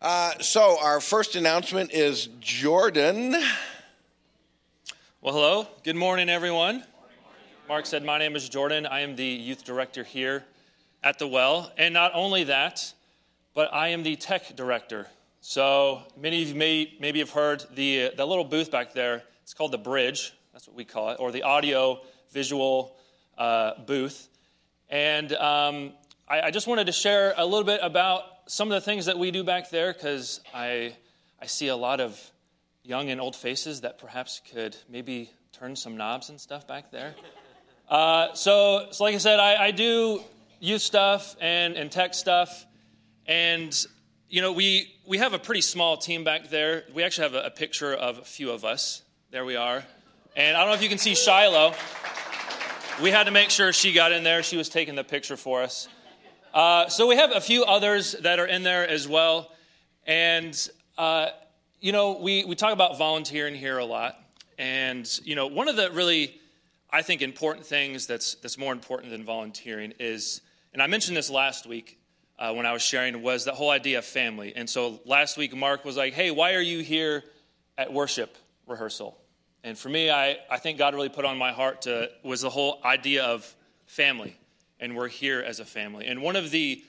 Uh, so, our first announcement is Jordan. Well, hello. Good morning, everyone. Mark said, My name is Jordan. I am the youth director here at the Well. And not only that, but I am the tech director. So, many of you may maybe have heard the, the little booth back there. It's called the Bridge. That's what we call it, or the audio visual uh, booth. And um, I, I just wanted to share a little bit about some of the things that we do back there because I, I see a lot of young and old faces that perhaps could maybe turn some knobs and stuff back there. Uh, so, so, like I said, I, I, do youth stuff and, and tech stuff. And, you know, we, we have a pretty small team back there. We actually have a, a picture of a few of us. There we are. And I don't know if you can see Shiloh. We had to make sure she got in there. She was taking the picture for us. Uh, so we have a few others that are in there as well. And, uh, you know, we, we talk about volunteering here a lot. And, you know, one of the really I think important things that's, that's more important than volunteering is, and I mentioned this last week uh, when I was sharing, was the whole idea of family. And so last week, Mark was like, hey, why are you here at worship rehearsal? And for me, I, I think God really put on my heart to, was the whole idea of family. And we're here as a family. And one of the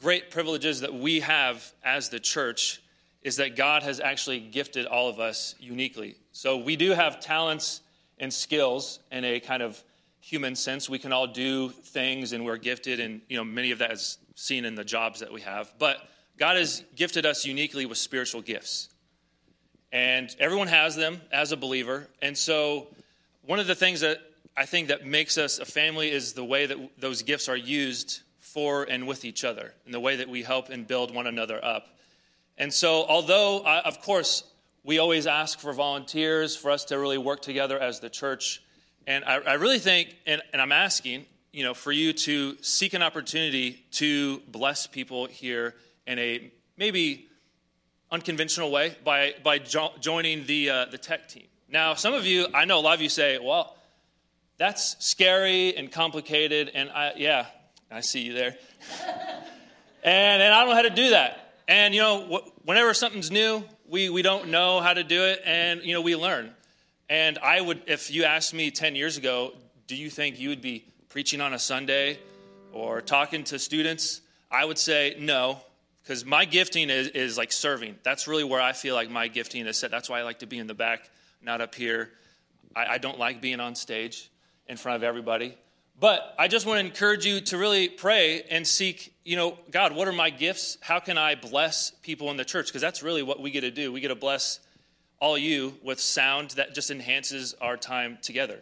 great privileges that we have as the church is that God has actually gifted all of us uniquely. So we do have talents and skills in a kind of human sense. We can all do things and we're gifted, and you know, many of that is seen in the jobs that we have. But God has gifted us uniquely with spiritual gifts. And everyone has them as a believer. And so one of the things that I think that makes us a family is the way that those gifts are used for and with each other, and the way that we help and build one another up. And so, although, of course, we always ask for volunteers for us to really work together as the church. And I, I really think, and, and, I'm asking, you know, for you to seek an opportunity to bless people here in a maybe unconventional way by, by jo- joining the, uh, the tech team. Now, some of you, I know a lot of you say, well, that's scary and complicated. And I, yeah, I see you there. and, and I don't know how to do that. And, you know, whenever something's new, we, we don't know how to do it, and you know we learn. And I would, if you asked me 10 years ago, do you think you would be preaching on a Sunday or talking to students? I would say no, because my gifting is, is like serving. That's really where I feel like my gifting is set. That's why I like to be in the back, not up here. I, I don't like being on stage in front of everybody. But I just want to encourage you to really pray and seek, you know, God, what are my gifts? How can I bless people in the church? Because that's really what we get to do. We get to bless all you with sound that just enhances our time together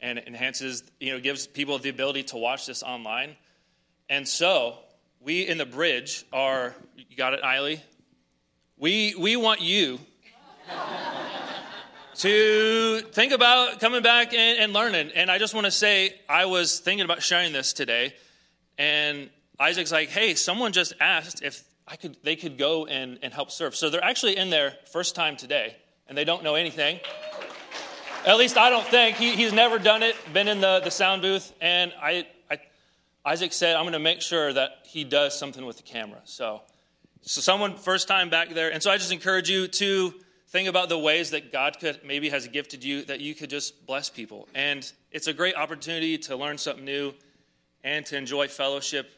and enhances, you know, gives people the ability to watch this online. And so, we in the bridge are, you got it, Eiley? We, we want you to think about coming back and, and learning. And I just want to say, I was thinking about sharing this today, and Isaac's like, "Hey, someone just asked if I could, they could go and, and help serve." So they're actually in there first time today, and they don't know anything. At least I don't think he, he's never done it. Been in the, the sound booth, and I, I Isaac said, "I'm going to make sure that he does something with the camera." So, so someone first time back there, and so I just encourage you to Think about the ways that God could maybe has gifted you that you could just bless people. And it's a great opportunity to learn something new and to enjoy fellowship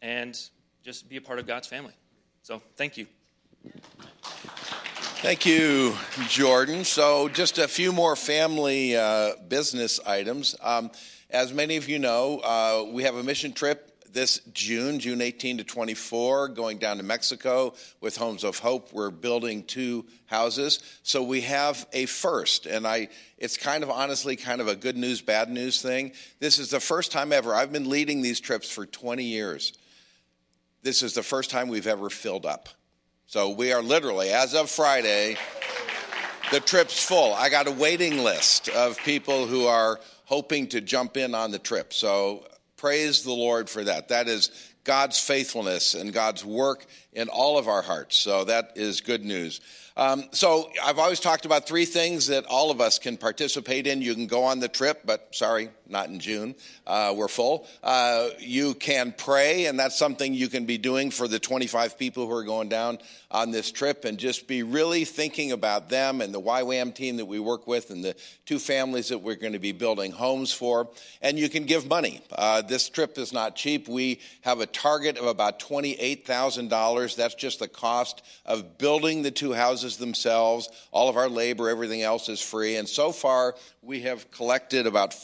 and just be a part of God's family. So, thank you. Thank you, Jordan. So, just a few more family uh, business items. Um, as many of you know, uh, we have a mission trip this June, June 18 to 24, going down to Mexico with Homes of Hope. We're building two houses. So we have a first. And I, it's kind of honestly kind of a good news, bad news thing. This is the first time ever. I've been leading these trips for 20 years. This is the first time we've ever filled up. So we are literally, as of Friday, the trip's full. I got a waiting list of people who are hoping to jump in on the trip. So Praise the Lord for that. That is God's faithfulness and God's work in all of our hearts. So that is good news. Um, so I've always talked about three things that all of us can participate in. You can go on the trip, but sorry, not in June. Uh, we're full. Uh, you can pray, and that's something you can be doing for the 25 people who are going down on this trip, and just be really thinking about them and the YWAM team that we work with, and the two families that we're going to be building homes for. And you can give money. Uh, this trip is not cheap. We have a target of about $28,000. That's just the cost of building the two houses themselves. All of our labor, everything else is free. And so far, we have collected about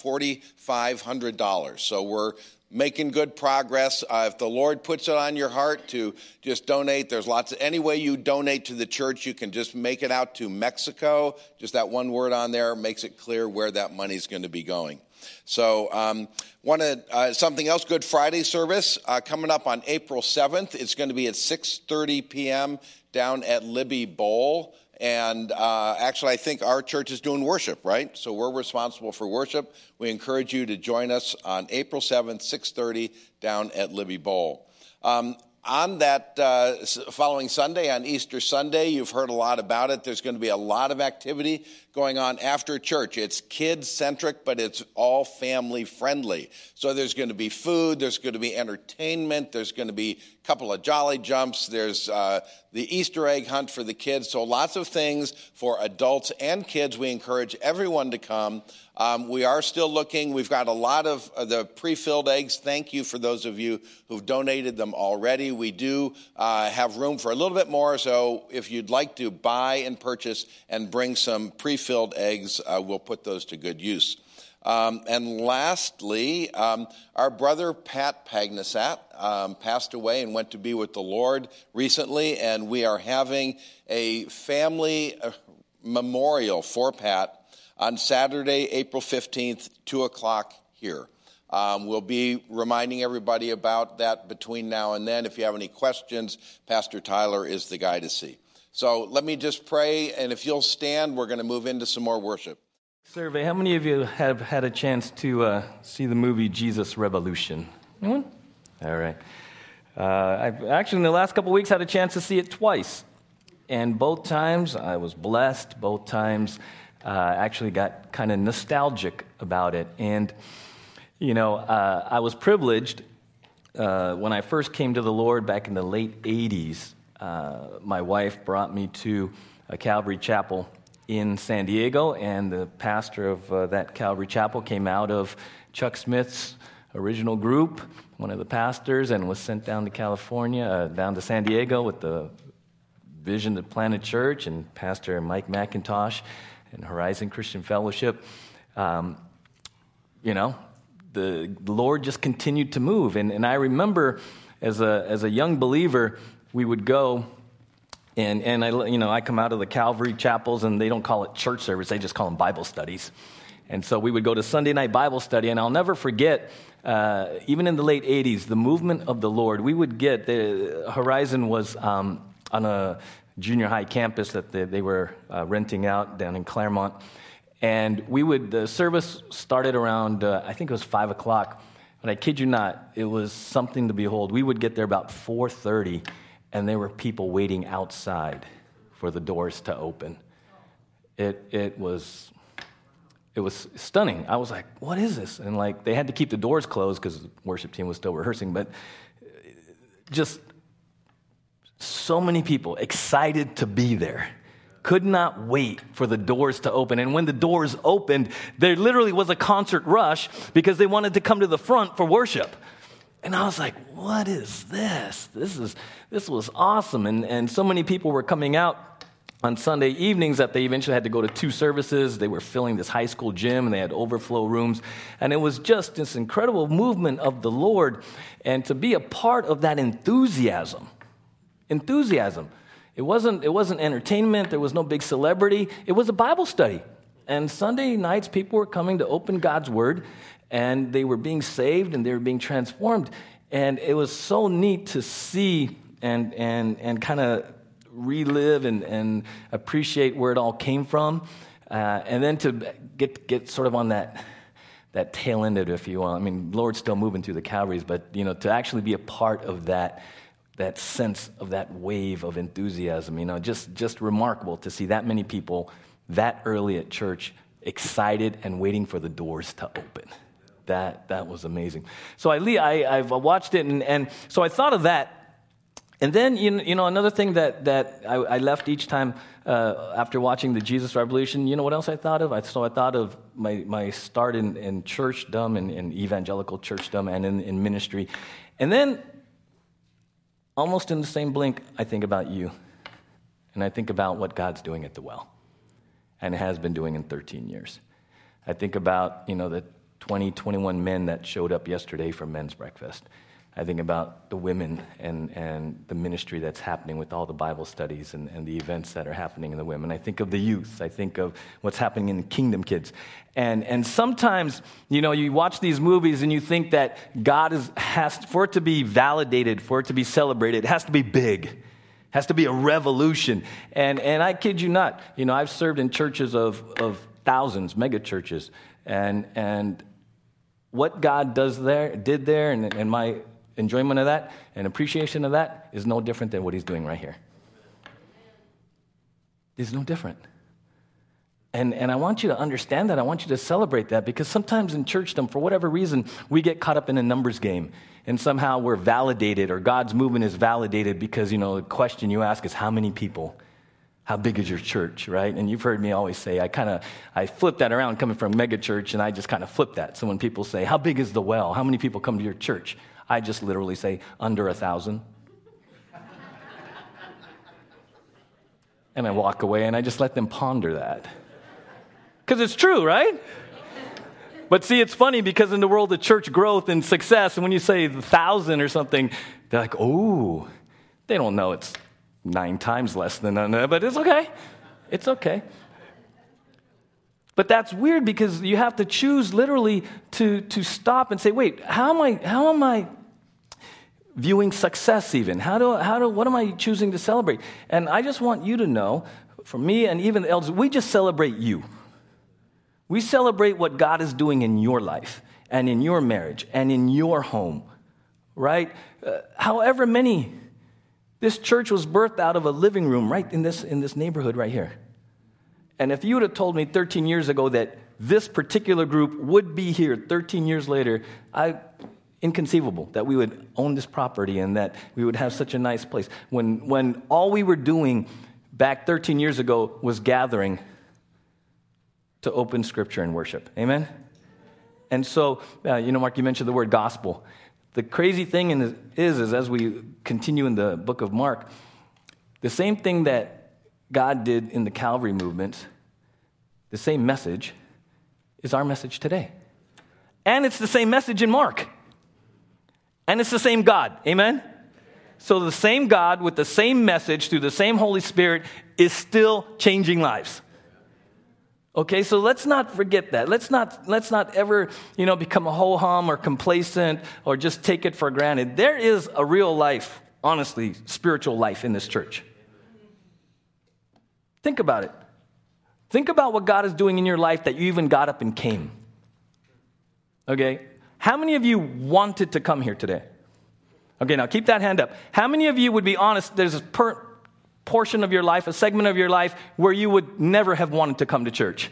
$4,500. So we're making good progress. Uh, if the Lord puts it on your heart to just donate, there's lots of any way you donate to the church, you can just make it out to Mexico. Just that one word on there makes it clear where that money's going to be going. So, um, wanted uh, something else. Good Friday service uh, coming up on April seventh. It's going to be at 6:30 p.m down at Libbey Bowl. And uh, actually, I think our church is doing worship, right? So we're responsible for worship. We encourage you to join us on April 7th, 6:30, down at Libbey Bowl. Um, on that uh, following Sunday, on Easter Sunday, you've heard a lot about it. There's going to be a lot of activity going on after church. It's kid centric, but it's all family friendly. So there's going to be food, there's going to be entertainment, there's going to be a couple of jolly jumps, there's uh, the Easter egg hunt for the kids. So lots of things for adults and kids. We encourage everyone to come. Um, we are still looking. We've got a lot of uh, the pre filled eggs. Thank you for those of you who've donated them already. We do uh, have room for a little bit more. So if you'd like to buy and purchase and bring some pre filled eggs, uh, we'll put those to good use. Um, and lastly, um, our brother Pat Pagnasat um, passed away and went to be with the Lord recently, and we are having a family uh, memorial for Pat on Saturday, April 15th, 2 o'clock here. Um, we'll be reminding everybody about that between now and then. If you have any questions, Pastor Tyler is the guy to see. So let me just pray, and if you'll stand, we're going to move into some more worship. Survey How many of you have had a chance to uh, see the movie Jesus Revolution? Anyone? All right. Uh, I've actually, in the last couple weeks, had a chance to see it twice. And both times I was blessed. Both times uh, actually got kind of nostalgic about it. And, you know, uh, I was privileged uh, when I first came to the Lord back in the late 80s. Uh, my wife brought me to a Calvary Chapel in San Diego, and the pastor of uh, that Calvary Chapel came out of Chuck Smith's original group, one of the pastors, and was sent down to California, uh, down to San Diego with the vision to plant a church, and Pastor Mike MacIntosh and Horizon Christian Fellowship. Um, you know, the, the Lord just continued to move. And, and I remember as a, as a young believer, we would go and, and I, you know, I come out of the Calvary chapels and they don't call it church service, they just call them Bible studies. And so we would go to Sunday night Bible study, and I'll never forget, uh, even in the late 80s, the movement of the Lord. We would get, the Horizon was um, on a junior high campus that they, they were uh, renting out down in Clairemont. And we would, the service started around, uh, I think it was 5 o'clock. But I kid you not, it was something to behold. We would get there about 4.30, and there were people waiting outside for the doors to open. It, it was it was stunning. I was like, what is this? And like, they had to keep the doors closed because the worship team was still rehearsing, but just so many people excited to be there could not wait for the doors to open. And when the doors opened, there literally was a concert rush because they wanted to come to the front for worship. And I was like, what is this? This, is, this was awesome. And, and so many people were coming out on Sunday evenings that they eventually had to go to two services. They were filling this high school gym and they had overflow rooms. And it was just this incredible movement of the Lord. And to be a part of that enthusiasm enthusiasm. It wasn't, it wasn't entertainment, there was no big celebrity, it was a Bible study. And Sunday nights, people were coming to open God's Word, and they were being saved and they were being transformed. And it was so neat to see and, and, and kind of relive and, and appreciate where it all came from. Uh, and then to get, get sort of on that, that tail end of it, if you will. I mean, Lord's still moving through the Calvaries, but, you know, to actually be a part of that that sense of that wave of enthusiasm. You know, just, just remarkable to see that many people that early at church excited and waiting for the doors to open. That, that was amazing. So I, I, I've watched it, and, and so I thought of that. And then, you know, another thing that, that I, I left each time uh, after watching the Jesus Revolution, you know what else I thought of? I, so I thought of my, my start in, in churchdom and in evangelical churchdom and in, in ministry. And then, almost in the same blink, I think about you. And I think about what God's doing at the well and has been doing in 13 years. I think about, you know, the 20, 21 men that showed up yesterday for men's breakfast. I think about the women and, and the ministry that's happening with all the Bible studies and, and the events that are happening in the women. I think of the youth. I think of what's happening in the Kingdom Kids. And, and sometimes, you know, you watch these movies and you think that God is, has, for it to be validated, for it to be celebrated, it has to be big has to be a revolution. And, and I kid you not, you know, I've served in churches of, of thousands, mega churches, and, and what God does there, did there, and, and my enjoyment of that and appreciation of that is no different than what He's doing right here. It's no different. And, and I want you to understand that. I want you to celebrate that because sometimes in churchdom, for whatever reason, we get caught up in a numbers game and somehow we're validated or God's movement is validated because, you know, the question you ask is how many people? How big is your church, right? And you've heard me always say, I kind of, I flip that around coming from mega church and I just kind of flip that. So when people say, how big is the well? How many people come to your church? I just literally say, under a thousand. and I walk away and I just let them ponder that. Because it's true, right? But see, it's funny because in the world of church growth and success, and when you say thousand or something, they're like, oh, they don't know it's nine times less than that, but it's okay. It's okay. But that's weird because you have to choose literally to, to stop and say, wait, how am I, how am I viewing success even? How do, how do, what am I choosing to celebrate? And I just want you to know, for me and even the elders, we just celebrate you. We celebrate what God is doing in your life and in your marriage and in your home, right? Uh, however many, this church was birthed out of a living room right in this, in this neighborhood right here. And if you would have told me 13 years ago that this particular group would be here 13 years later, I, inconceivable that we would own this property and that we would have such a nice place. When, when all we were doing back 13 years ago was gathering to open scripture and worship. Amen? And so, uh, you know, Mark, you mentioned the word gospel. The crazy thing is, is, as we continue in the book of Mark, the same thing that God did in the Calvary movement, the same message, is our message today. And it's the same message in Mark. And it's the same God. Amen? So the same God with the same message through the same Holy Spirit is still changing lives. Okay, so let's not forget that. Let's not, let's not ever, you know, become a ho hum or complacent or just take it for granted. There is a real life, honestly, spiritual life in this church. Think about it. Think about what God is doing in your life that you even got up and came. Okay? How many of you wanted to come here today? Okay, now keep that hand up. How many of you would be honest? There's a per- portion of your life, a segment of your life where you would never have wanted to come to church.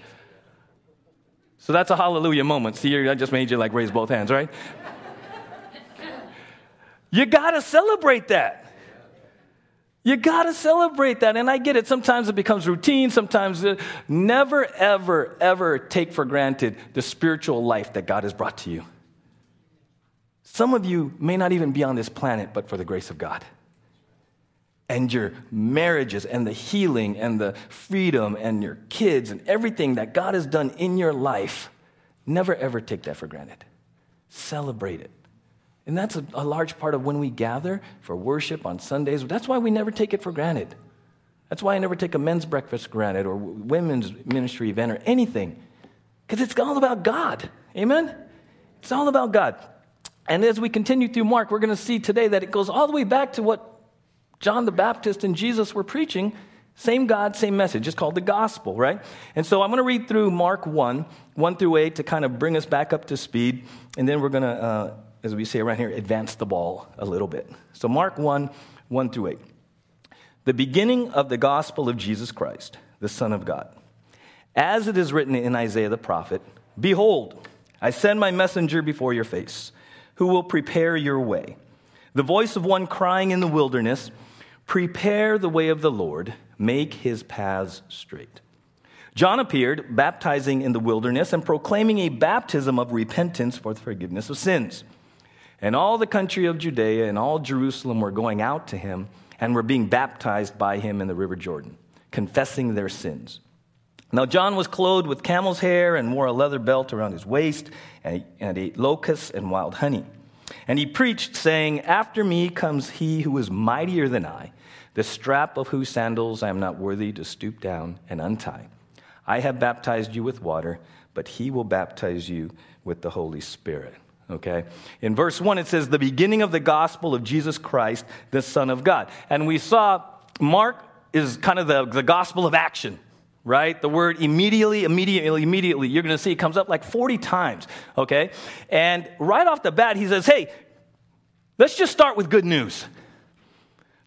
So that's a hallelujah moment. See, I just made you like raise both hands, right? you got to celebrate that. You got to celebrate that. And I get it. Sometimes it becomes routine. Sometimes it, never, ever, ever take for granted the spiritual life that God has brought to you. Some of you may not even be on this planet, but for the grace of God and your marriages and the healing and the freedom and your kids and everything that God has done in your life, never ever take that for granted. Celebrate it. And that's a, a, large part of when we gather for worship on Sundays. That's why we never take it for granted. That's why I never take a men's breakfast granted or women's ministry event or anything. Because it's all about God. Amen? It's all about God. And as we continue through Mark, we're going to see today that it goes all the way back to what John the Baptist and Jesus were preaching, same God, same message. It's called the gospel, right? And so I'm going to read through Mark 1, 1 through 8 to kind of bring us back up to speed. And then we're going to, uh, as we say around here, advance the ball a little bit. So, Mark 1, 1 through 8. The beginning of the gospel of Jesus Christ, the Son of God. As it is written in Isaiah the prophet Behold, I send my messenger before your face, who will prepare your way. The voice of one crying in the wilderness, Prepare the way of the Lord, make his paths straight. John appeared, baptizing in the wilderness and proclaiming a baptism of repentance for the forgiveness of sins. And all the country of Judea and all Jerusalem were going out to him and were being baptized by him in the river Jordan, confessing their sins. Now, John was clothed with camel's hair and wore a leather belt around his waist and, ate locusts and wild honey. And he preached, saying, After me comes he who is mightier than I, the strap of whose sandals I am not worthy to stoop down and untie. I have baptized you with water, but he will baptize you with the Holy Spirit. Okay? In verse 1, it says, The beginning of the gospel of Jesus Christ, the Son of God. And we saw Mark is kind of the, the gospel of action right? The word immediately, immediately, immediately. You're going to see it comes up like 40 times, okay? And right off the bat, he says, hey, let's just start with good news.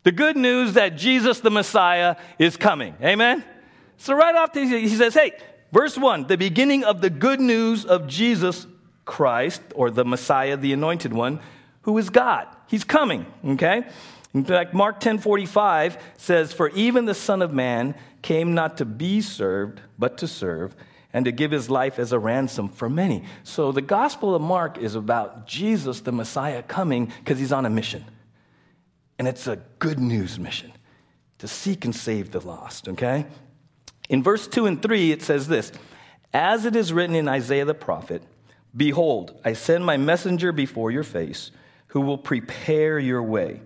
The good news that Jesus the Messiah is coming. Amen? So, right off, the, he says, hey, verse 1 the beginning of the good news of Jesus Christ, or the Messiah, the anointed one, who is God. He's coming, okay? In fact, Mark 10:45 says, "For even the Son of Man came not to be served, but to serve, and to give his life as a ransom for many." So the Gospel of Mark is about Jesus, the Messiah, coming because he's on a mission. And it's a good news mission to seek and save the lost, okay? In verse 2 and 3, it says this As it is written in Isaiah the prophet, Behold, I send my messenger before your face, who will prepare your way.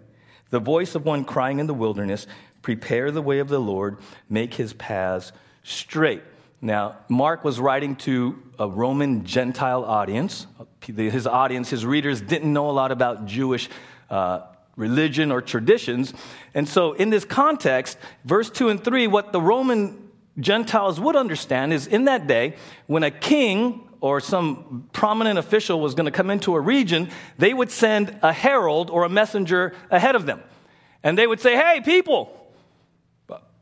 The voice of one crying in the wilderness, Prepare the way of the Lord, make his paths straight. Now, Mark was writing to a Roman Gentile audience. His audience, his readers, didn't know a lot about Jewish uh, religion or traditions. And so, in this context, verse 2 and 3, what the Roman Gentiles would understand is in that day, when a king or some prominent official was going to come into a region, they would send a herald or a messenger ahead of them. And they would say, Hey, people,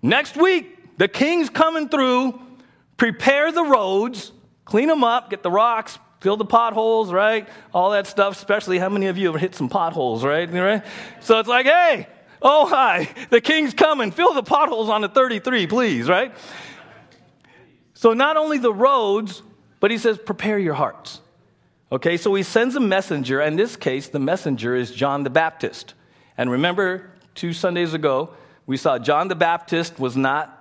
next week, the king's coming through. Prepare the roads, clean them up, get the rocks, fill the potholes, right? All that stuff, especially how many of you have hit some potholes, right? right? So it's like, hey, oh, hi, the king's coming. Fill the potholes on the 33, please, right? So not only the roads, but he says, prepare your hearts. Okay, so he sends a messenger. And in this case, the messenger is John the Baptist. And remember, two Sundays ago, we saw John the Baptist was not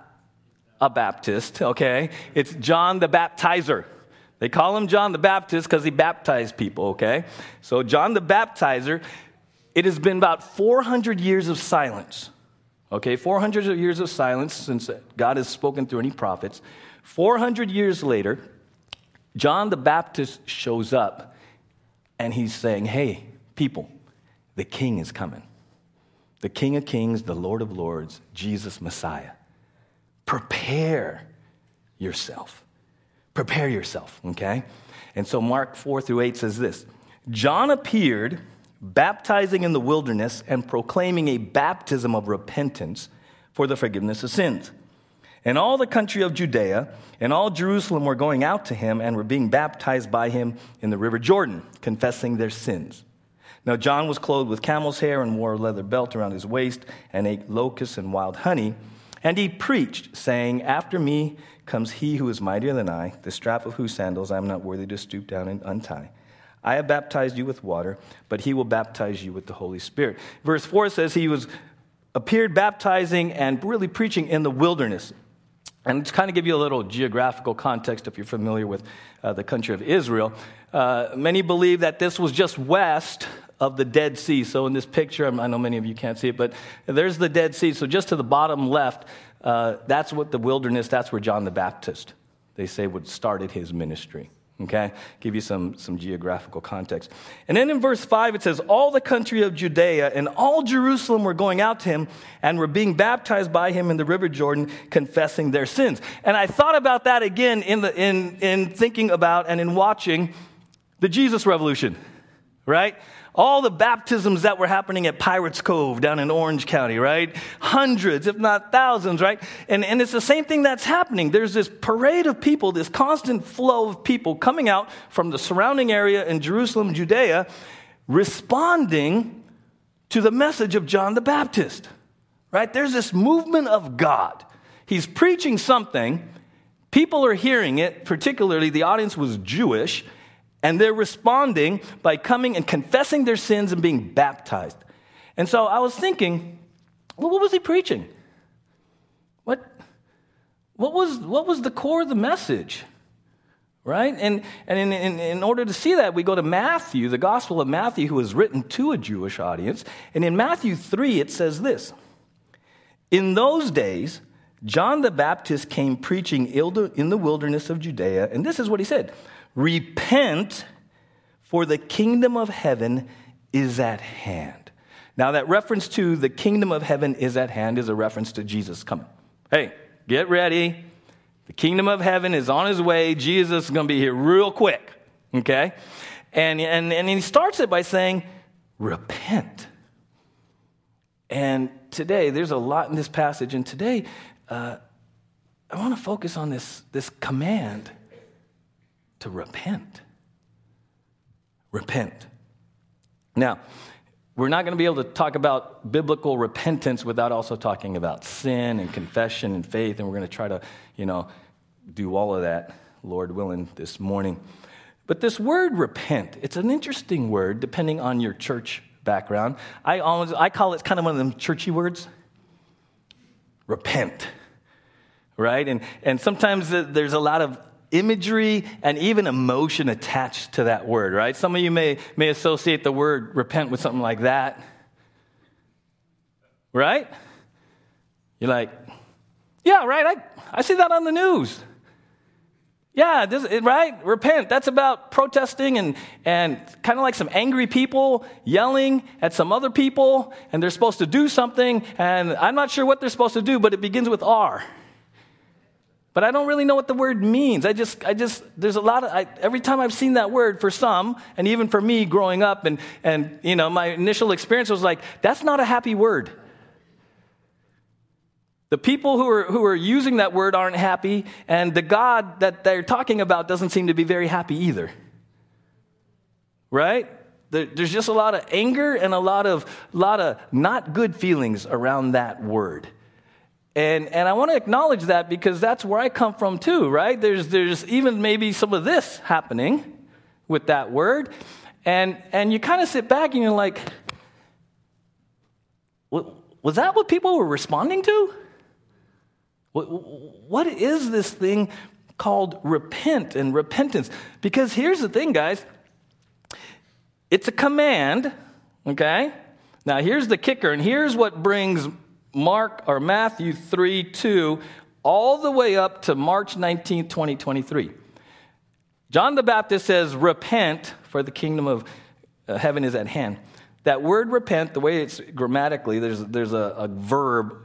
a Baptist, okay? It's John the Baptizer. They call him John the Baptist because he baptized people, okay? So, John the Baptizer, it has been about 400 years of silence, okay? 400 years of silence since God has spoken through any prophets. 400 years later, John the Baptist shows up and he's saying, Hey, people, the king is coming. The King of Kings, the Lord of Lords, Jesus Messiah. Prepare yourself. Prepare yourself, okay? And so Mark 4 through 8 says this John appeared baptizing in the wilderness and proclaiming a baptism of repentance for the forgiveness of sins. And all the country of Judea and all Jerusalem were going out to him and were being baptized by him in the river Jordan, confessing their sins. Now, John was clothed with camel's hair and wore a leather belt around his waist and ate locusts and wild honey. And he preached, saying, After me comes he who is mightier than I, the strap of whose sandals I am not worthy to stoop down and untie. I have baptized you with water, but he will baptize you with the Holy Spirit. Verse 4 says he was appeared baptizing and really preaching in the wilderness. And to kind of give you a little geographical context, if you're familiar with uh, the country of Israel, uh, many believe that this was just west of the Dead Sea. So in this picture, I know many of you can't see it, but there's the Dead Sea. So just to the bottom left, uh, that's what the wilderness, that's where John the Baptist, they say, would started his ministry. Okay? Give you some, some geographical context. And then in verse 5, it says, All the country of Judea and all Jerusalem were going out to him and were being baptized by him in the river Jordan, confessing their sins. And I thought about that again in, the, in, in thinking about and in watching the Jesus Revolution, right? All the baptisms that were happening at Pirates Cove down in Orange County, right? Hundreds, if not thousands, right? And, and it's the same thing that's happening. There's this parade of people, this constant flow of people coming out from the surrounding area in Jerusalem, Judea, responding to the message of John the Baptist, right? There's this movement of God. He's preaching something, people are hearing it, particularly the audience was Jewish and they're responding by coming and confessing their sins and being baptized. And so I was thinking, well, what was he preaching? What, what, was, what was the core of the message? Right? And, and in, in, in order to see that, we go to Matthew, the Gospel of Matthew, who was written to a Jewish audience. And in Matthew 3, it says this In those days, John the Baptist came preaching in the wilderness of Judea, and this is what he said Repent, for the kingdom of heaven is at hand. Now, that reference to the kingdom of heaven is at hand is a reference to Jesus coming. Hey, get ready. The kingdom of heaven is on his way. Jesus is going to be here real quick. Okay? And, and, and he starts it by saying, Repent. And today, there's a lot in this passage. And today, uh, I want to focus on this, this command to repent. Repent. Now, we're not going to be able to talk about biblical repentance without also talking about sin and confession and faith, and we're going to try to, you know, do all of that, Lord willing, this morning. But this word repent, it's an interesting word depending on your church background. I always I call it kind of one of them churchy words. Repent. Right? And and sometimes there's a lot of imagery and even emotion attached to that word, right? Some of you may, may associate the word repent with something like that. Right? You're like, yeah, right, I, I see that on the news. Yeah, this, right? Repent. That's about protesting and, and kind of like some angry people yelling at some other people, and they're supposed to do something, and I'm not sure what they're supposed to do, but it begins with R but I don't really know what the word means. I just, I just, there's a lot of, I, every time I've seen that word for some, and even for me growing up, and, and, you know, my initial experience was like, that's not a happy word. The people who are, who are using that word aren't happy, and the God that they're talking about doesn't seem to be very happy either. Right? There's just a lot of anger and a lot of, lot of not good feelings around that word. And, and I want to acknowledge that because that's where I come from too, right? There's, there's even maybe some of this happening with that word. And, and you kind of sit back and you're like, was that what people were responding to? What is this thing called repent and repentance? Because here's the thing, guys it's a command, okay? Now, here's the kicker, and here's what brings Mark or Matthew 3 2 all the way up to March 19, 2023. John the Baptist says, Repent, for the kingdom of uh, heaven is at hand. That word repent, the way it's grammatically, there's, there's a, a verb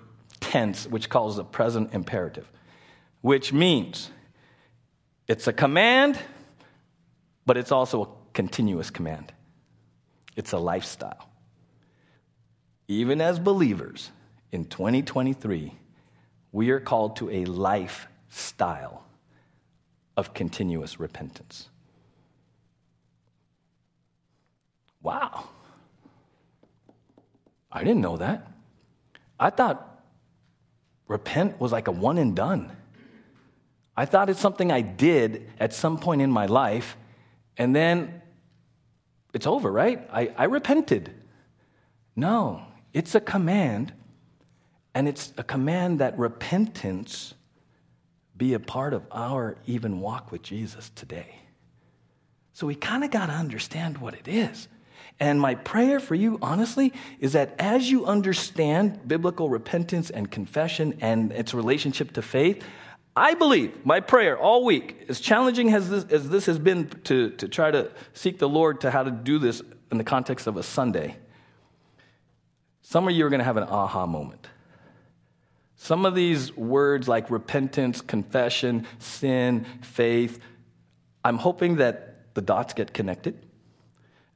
tense which calls the present imperative, which means it's a command, but it's also a continuous command. It's a lifestyle. Even as believers, in 2023, we are called to a lifestyle of continuous repentance. Wow. I didn't know that. I thought repent was like a one and done. I thought it's something I did at some point in my life, and then it's over, right? I, I repented. No, it's a command and it's a command that repentance be a part of our even walk with Jesus today. So we kind of got to understand what it is. And my prayer for you, honestly, is that as you understand biblical repentance and confession and its relationship to faith, I believe my prayer all week, as challenging as this, as this has been to, to try to seek the Lord to how to do this in the context of a Sunday, some of you are going to have an aha moment. Some of these words like repentance, confession, sin, faith, I'm hoping that the dots get connected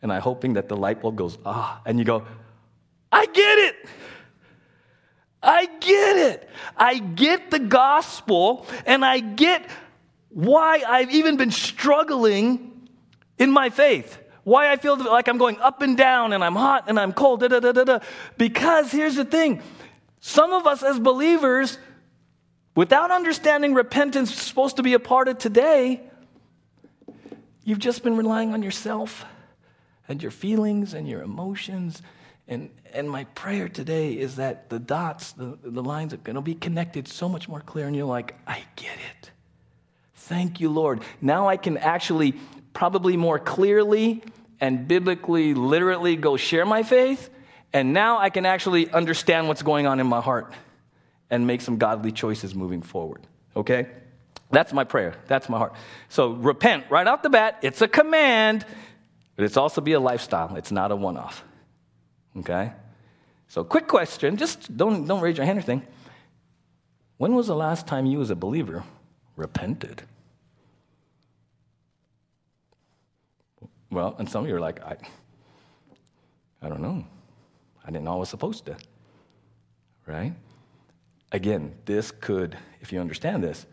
and I'm hoping that the light bulb goes, ah, and you go, I get it. I get it. I get the gospel, and I get why I've even been struggling in my faith. Why I feel like I'm going up and down, and I'm hot and I'm cold, da da da da da. Because here's the thing some of us as believers, without understanding repentance is supposed to be a part of today, you've just been relying on yourself and your feelings and your emotions. And, and my prayer today is that the dots, the, the lines are going to be connected so much more clear, and you're like, I get it. Thank you, Lord. Now I can actually, probably more clearly and biblically, literally go share my faith. And now I can actually understand what's going on in my heart and make some godly choices moving forward. Okay? That's my prayer. That's my heart. So repent right off the bat. It's a command. But it's also be a lifestyle, it's not a one off. Okay? So, quick question just don't, don't raise your hand or anything. When was the last time you, as a believer, repented? Well, and some of you are like, I, I don't know. I didn't know I was supposed to. Right? Again, this could, if you understand this,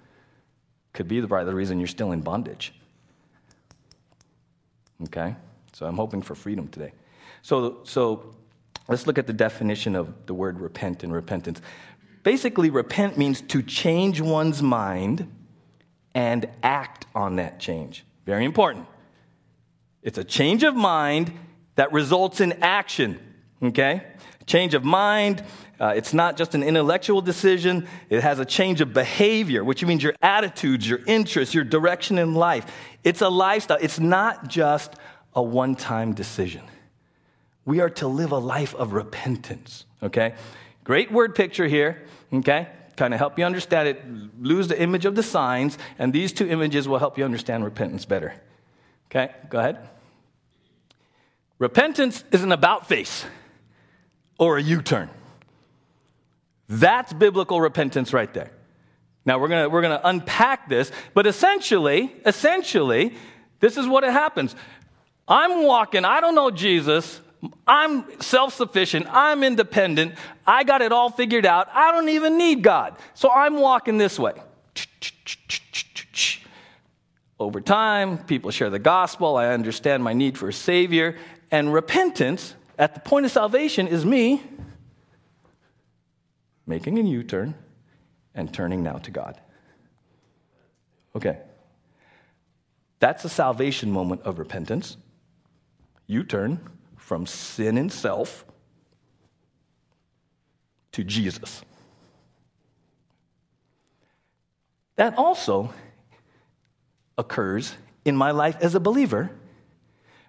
could be the, part of the reason you're still in bondage. Okay? So I'm hoping for freedom today. So, so let's look at the definition of the word repent and repentance. Basically, repent means to change one's mind and act on that change. Very important. It's a change of mind that results in action. Okay? Change of mind. Uh, it's not just an intellectual decision. It has a change of behavior, which means your attitudes, your interests, your direction in life. It's a lifestyle. It's not just a one time decision. We are to live a life of repentance, okay? Great word picture here, okay? Kind of help you understand it. Lose the image of the signs, and these two images will help you understand repentance better. Okay, go ahead. Repentance is an about face or a U turn. That's biblical repentance right there. Now we're gonna, we're gonna unpack this, but essentially, essentially, this is what it happens. I'm walking, I don't know Jesus. I'm self sufficient. I'm independent. I got it all figured out. I don't even need God. So I'm walking this way. Over time, people share the gospel. I understand my need for a Savior. And repentance at the point of salvation is me making a U turn and turning now to God. Okay. That's a salvation moment of repentance. U turn from sin and self to Jesus. That also occurs in my life as a believer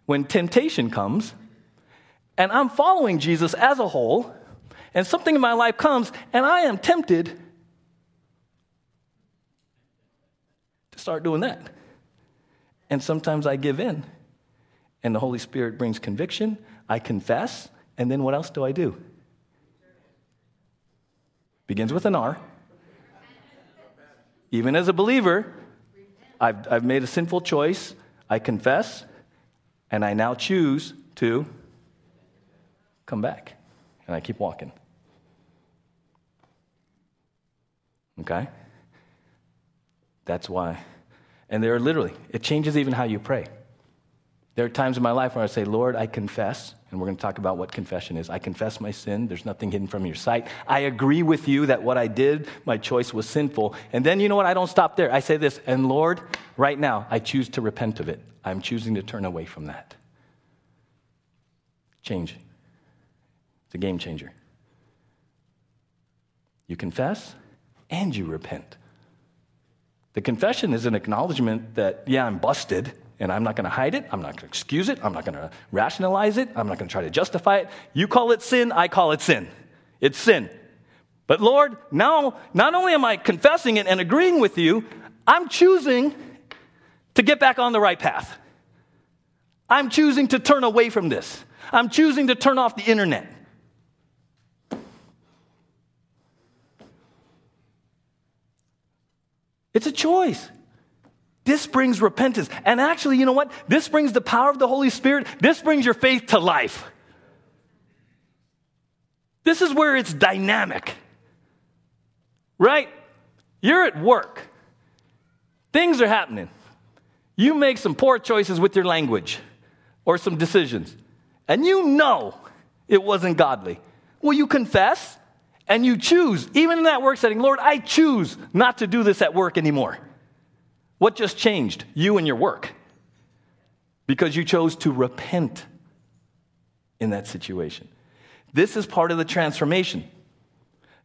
when temptation comes and I'm following Jesus as a whole, and something in my life comes and I am tempted to start doing that. And sometimes I give in and the Holy Spirit brings conviction. I confess, and then what else do I do? Begins with an R. Even as a believer, I've, I've made a sinful choice. I confess, and I now choose to come back. And I keep walking. Okay? That's why. And there are literally, it changes even how you pray. There are times in my life where I say, Lord, I confess, and we're going to talk about what confession is. I confess my sin. There's nothing hidden from your sight. I agree with you that what I did, my choice was sinful. And then you know what? I don't stop there. I say this, and Lord, right now, I choose to repent of it. I'm choosing to turn away from that. Change. A game changer. You confess and you repent. The confession is an acknowledgement that, yeah, I'm busted and I'm not going to hide it. I'm not going to excuse it. I'm not going to rationalize it. I'm not going to try to justify it. You call it sin, I call it sin. It's sin. But Lord, now not only am I confessing it and agreeing with you, I'm choosing to get back on the right path. I'm choosing to turn away from this. I'm choosing to turn off the internet. It's a choice. This brings repentance. And actually, you know what? This brings the power of the Holy Spirit. This brings your faith to life. This is where it's dynamic. Right? You're at work. Things are happening. You make some poor choices with your language or some decisions, and you know it wasn't godly. Will you confess and you choose, even in that work setting, Lord, I choose not to do this at work anymore. What just changed? You and your work. Because you chose to repent in that situation. This is part of the transformation.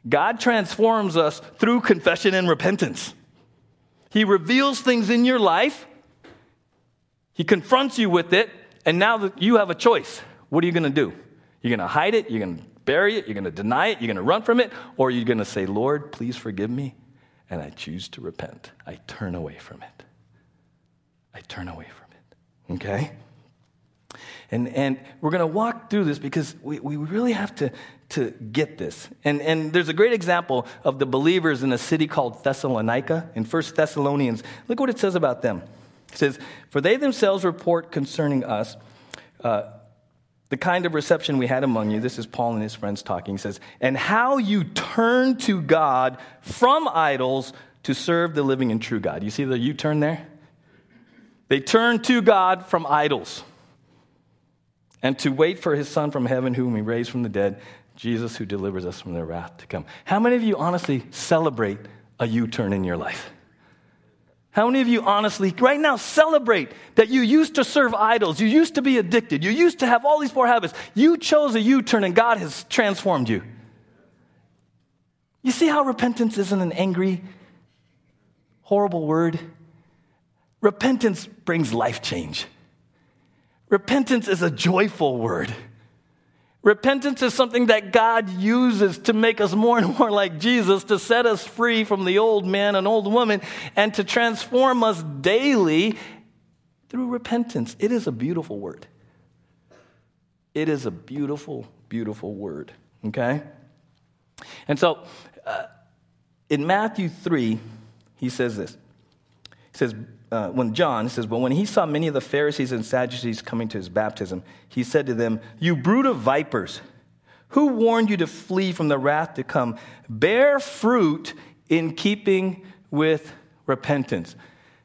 God transforms us through confession and repentance. He reveals things in your life, He confronts you with it, and now that you have a choice. What are you going to do? You're going to hide it, you're going to bury it, you're going to deny it, you're going to run from it, or you're going to say, Lord, please forgive me, and I choose to repent. I turn away from it. I turn away from it. Okay? And, and we're going to walk through this because we, we really have to, to get this. And, and there's a great example of the believers in a city called Thessalonica in 1 Thessalonians. Look what it says about them. It says, For they themselves report concerning us uh, the kind of reception we had among you. This is Paul and his friends talking. He says, And how you turn to God from idols to serve the living and true God. You see the U turn there? They turn to God from idols and to wait for his Son from heaven, whom he raised from the dead, Jesus, who delivers us from the wrath to come. How many of you honestly celebrate a U turn in your life? How many of you honestly, right now, celebrate that you used to serve idols, you used to be addicted, you used to have all these poor habits? You chose a U turn and God has transformed you. You see how repentance isn't an angry, horrible word? Repentance brings life change. Repentance is a joyful word. Repentance is something that God uses to make us more and more like Jesus, to set us free from the old man and old woman, and to transform us daily through repentance. It is a beautiful word. It is a beautiful, beautiful word, okay? And so uh, in Matthew 3, he says this. Says, uh, when John says, But when he saw many of the Pharisees and Sadducees coming to his baptism, he said to them, You brood of vipers, who warned you to flee from the wrath to come? Bear fruit in keeping with repentance.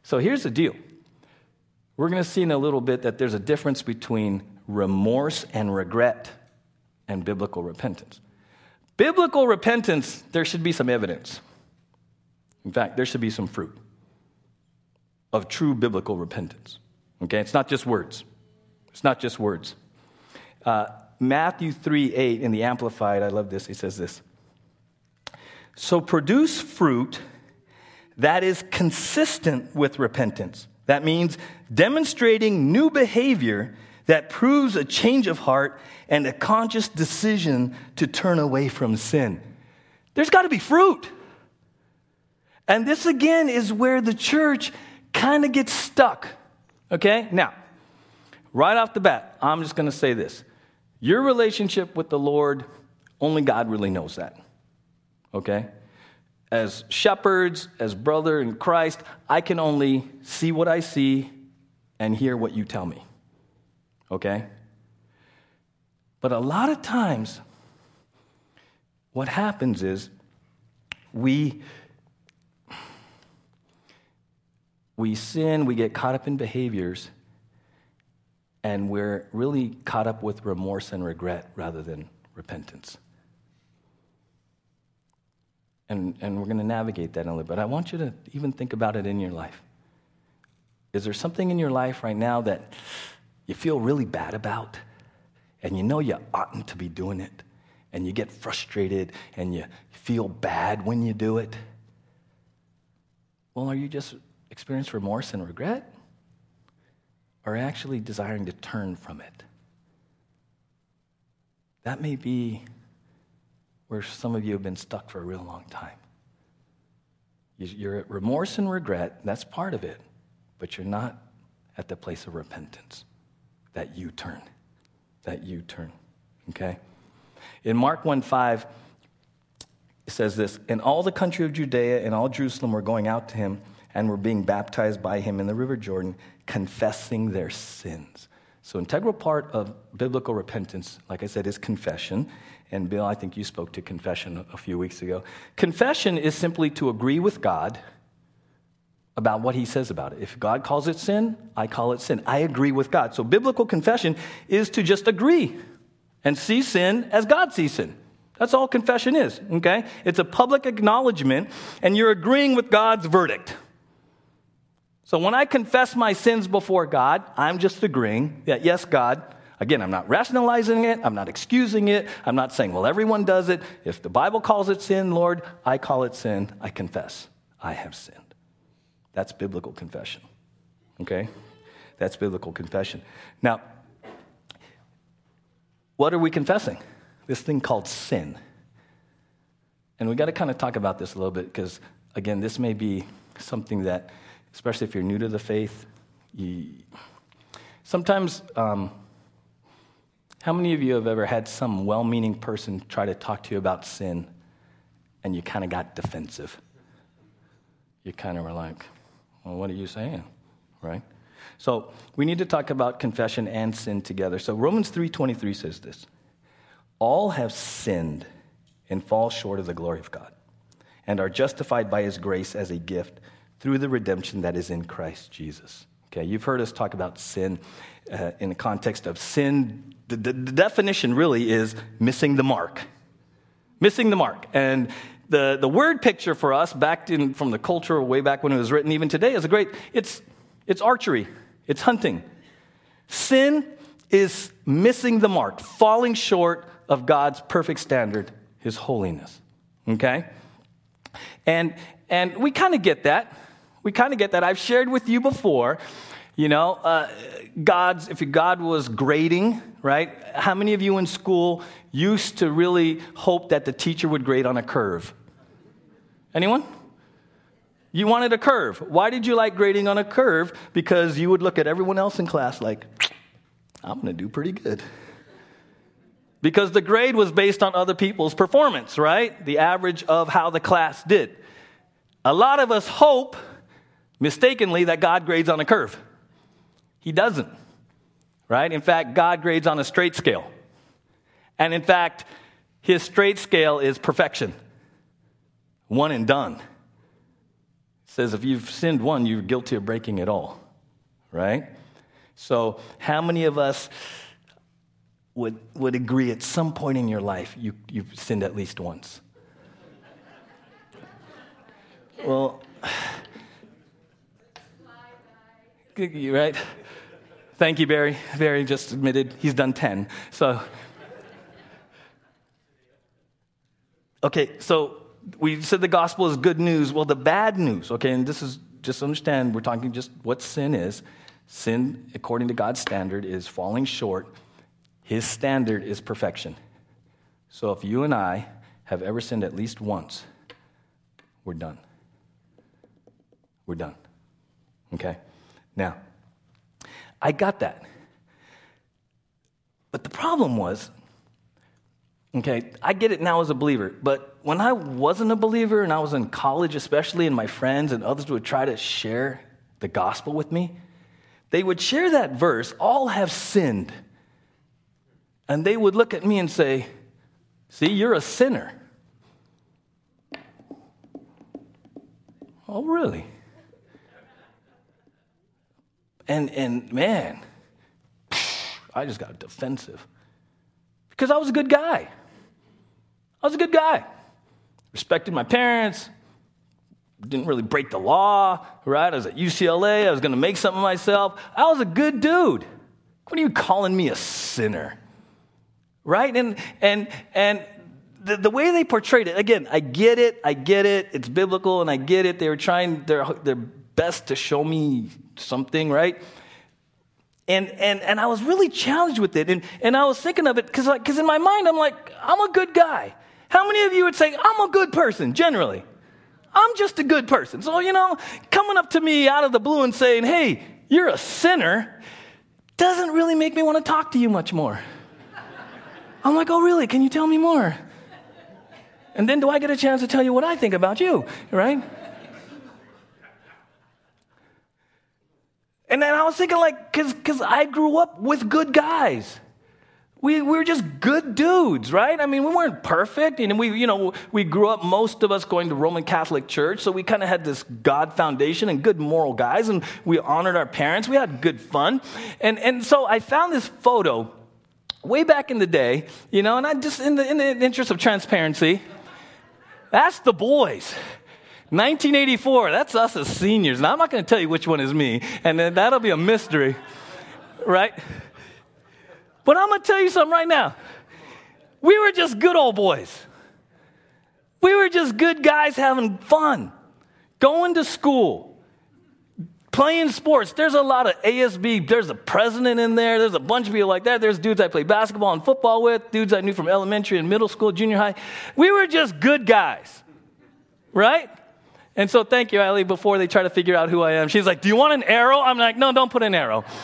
So here's the deal. We're going to see in a little bit that there's a difference between remorse and regret and biblical repentance. Biblical repentance, there should be some evidence. In fact, there should be some fruit of true biblical repentance. Okay, it's not just words. It's not just words. Uh, Matthew 3 8 in the Amplified, I love this. He says this. So produce fruit that is consistent with repentance. That means demonstrating new behavior that proves a change of heart and a conscious decision to turn away from sin. There's got to be fruit. And this again is where the church kind of gets stuck. Okay? Now, right off the bat, I'm just going to say this. Your relationship with the Lord, only God really knows that. Okay? As shepherds, as brother in Christ, I can only see what I see and hear what you tell me. Okay? But a lot of times, what happens is we we sin, we get caught up in behaviors, and we're really caught up with remorse and regret rather than repentance. And, and we're going to navigate that a little bit. I want you to even think about it in your life. Is there something in your life right now that you feel really bad about, and you know you oughtn't to be doing it, and you get frustrated and you feel bad when you do it? Well, are you just experience remorse and regret, or actually desiring to turn from it. That may be where some of you have been stuck for a real long time. You're at remorse and regret, that's part of it, but you're not at the place of repentance. That you turn. That you turn. Okay? In Mark 1 5, it says this And all the country of Judea and all Jerusalem were going out to him and were being baptized by him in the river Jordan, confessing their sins. So, integral part of biblical repentance, like I said, is confession. And Bill, I think you spoke to confession a few weeks ago. Confession is simply to agree with God about what he says about it. If God calls it sin, I call it sin. I agree with God. So, biblical confession is to just agree and see sin as God sees sin. That's all confession is, okay? It's a public acknowledgement, and you're agreeing with God's verdict. So when I confess my sins before God, I'm just agreeing that, yes, God, again, I'm not rationalizing it, I'm not excusing it, I'm not saying, well, everyone does it. If the Bible calls it sin, Lord, I call it sin. I confess I have sinned. That's biblical confession, okay? That's biblical confession. Now, what are we confessing? This thing called sin. And we got to kind of talk about this a little bit because, again, this may be something that especially if you're new to the faith. You, sometimes, um, how many of you have ever had some well meaning person try to talk to you about sin and you kind of got defensive? You kind of were like, well, what are you saying? Right? So we need to talk about confession and sin together. So Romans 3:23 says this. All have sinned and fall short of the glory of God and are justified by his grace as a gift through the redemption that is in Christ Jesus. Okay, you've heard us talk about sin uh, in the context of sin. The, the, the definition really is missing the mark. Missing the mark. And the, the word picture for us, back in, from the culture way back when it was written, even today, is a great, it's, it's archery, it's hunting. Sin is missing the mark, falling short of God's perfect standard, his holiness. Okay? And, and we kind of get that. We kind of get that. I've shared with you before, you know, uh, God's, if God was grading, right? How many of you in school used to really hope that the teacher would grade on a curve? Anyone? You wanted a curve. Why did you like grading on a curve? Because you would look at everyone else in class like, I'm going to do pretty good. Because the grade was based on other people's performance, right? The average of how the class did. A lot of us hope mistakenly that God grades on a curve. He doesn't, right? In fact, God grades on a straight scale. And in fact, his straight scale is perfection one and done. It says if you've sinned one, you're guilty of breaking it all, right? So, how many of us would, would agree at some point in your life you, you've sinned at least once? well, right? Thank you, Barry. Barry just admitted he's done 10. So, okay, so we said the gospel is good news. Well, the bad news, okay, and this is just understand we're talking just what sin is. Sin, according to God's standard, is falling short. His standard is perfection. So if you and I have ever sinned at least once, we're done. We're done. Okay? Now, I got that. But the problem was, okay, I get it now as a believer, but when I wasn't a believer and I was in college, especially, and my friends and others would try to share the gospel with me, they would share that verse, all have sinned. And they would look at me and say, See, you're a sinner. Oh, really? And, and man, I just got defensive because I was a good guy. I was a good guy. Respected my parents, didn't really break the law, right? I was at UCLA, I was to make something of myself. I was a good dude. What are you calling me a sinner? Right? And, and, and the, the way they portrayed it, again, I get it, I get it, it's biblical, and I get it. They were trying their, their best to show me something, right? And, and, and I was really challenged with it. And, and I was thinking of it because like, cause in my mind, I'm like, I'm a good guy. How many of you would say, I'm a good person, generally? I'm just a good person. So, you know, coming up to me out of the blue and saying, hey, you're a sinner, doesn't really make me want to talk to you much more. I'm like, oh, really? Can you tell me more? And then do I get a chance to tell you what I think about you, right? And then I was thinking, like, because I grew up with good guys. We, we were just good dudes, right? I mean, we weren't perfect. And we, you know, we grew up, most of us going to Roman Catholic Church. So we kind of had this God foundation and good moral guys. And we honored our parents. We had good fun. And, and so I found this photo way back in the day, you know, and I just, in the, in the interest of transparency, that's the boys. 1984, that's us as seniors. Now, I'm not going to tell you which one is me, and then that'll be a mystery, right? But I'm going to tell you something right now. We were just good old boys. We were just good guys having fun, going to school, playing sports. There's a lot of ASB. There's a president in there. There's a bunch of people like that. There's dudes I played basketball and football with, dudes I knew from elementary and middle school, junior high. We were just good guys, right? And so, thank you, Ellie. Before they try to figure out who I am, she's like, Do you want an arrow? I'm like, No, don't put an arrow.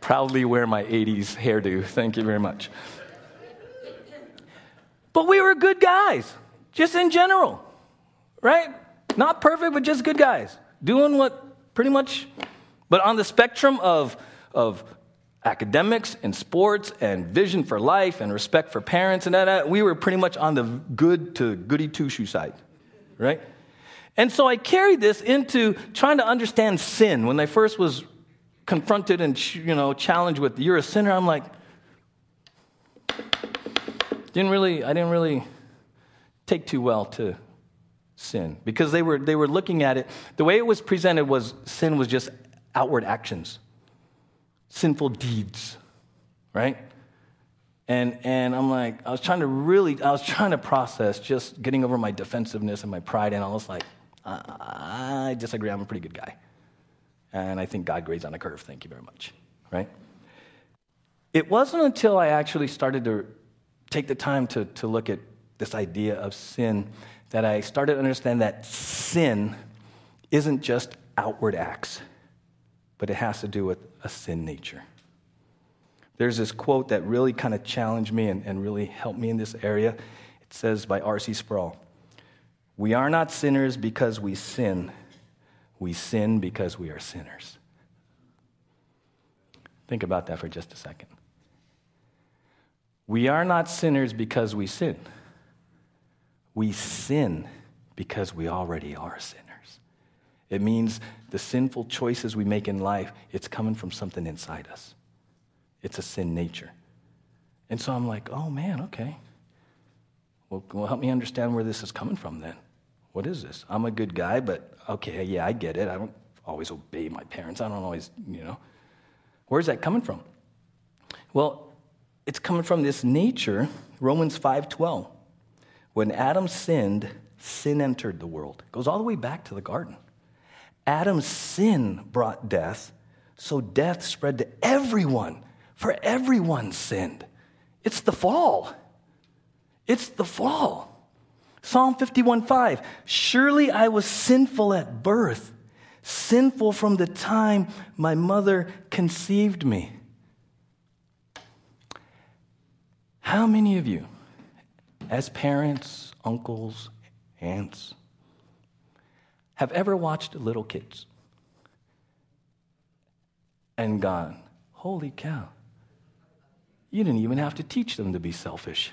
Proudly wear my 80s hairdo. Thank you very much. But we were good guys, just in general, right? Not perfect, but just good guys. Doing what pretty much, but on the spectrum of, of academics and sports and vision for life and respect for parents and that, we were pretty much on the good to goody two shoe side, right? And so I carried this into trying to understand sin. When I first was confronted and you know challenged with you're a sinner, I'm like, didn't really, I didn't really take too well to sin because they were they were looking at it. The way it was presented was sin was just outward actions sinful deeds, right? And, and I'm like, I was trying to really, I was trying to process just getting over my defensiveness and my pride, and I was like, I, I disagree, I'm a pretty good guy. And I think God grades on a curve, thank you very much, right? It wasn't until I actually started to take the time to, to look at this idea of sin that I started to understand that sin isn't just outward acts but it has to do with a sin nature. There's this quote that really kind of challenged me and, and really helped me in this area. It says by R.C. Sproul We are not sinners because we sin, we sin because we are sinners. Think about that for just a second. We are not sinners because we sin. We sin because we already are sinners. It means the sinful choices we make in life, it's coming from something inside us. It's a sin nature. And so I'm like, oh man, okay. Well, well, help me understand where this is coming from then. What is this? I'm a good guy, but okay, yeah, I get it. I don't always obey my parents. I don't always, you know. Where's that coming from? Well, it's coming from this nature, Romans 5:12. When Adam sinned, sin entered the world. It goes all the way back to the garden. Adam's sin brought death, so death spread to everyone, for everyone sinned. It's the fall. It's the fall. Psalm 51:5 Surely I was sinful at birth, sinful from the time my mother conceived me. How many of you, as parents, uncles, aunts, have ever watched little kids and gone, holy cow, you didn't even have to teach them to be selfish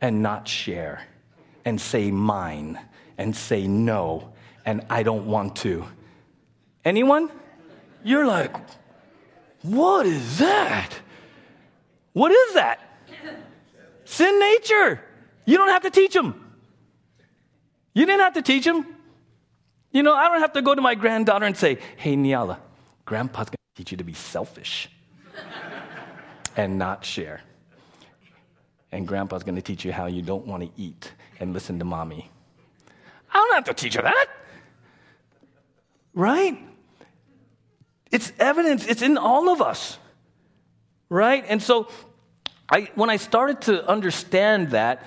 and not share and say mine and say no and I don't want to. Anyone? You're like, what is that? What is that? Sin nature. You don't have to teach them. You didn't have to teach him. You know, I don't have to go to my granddaughter and say, hey, Niala, grandpa's going to teach you to be selfish and not share. And grandpa's going to teach you how you don't want to eat and listen to mommy. I don't have to teach her that. Right? It's evidence, it's in all of us. Right? And so I, when I started to understand that,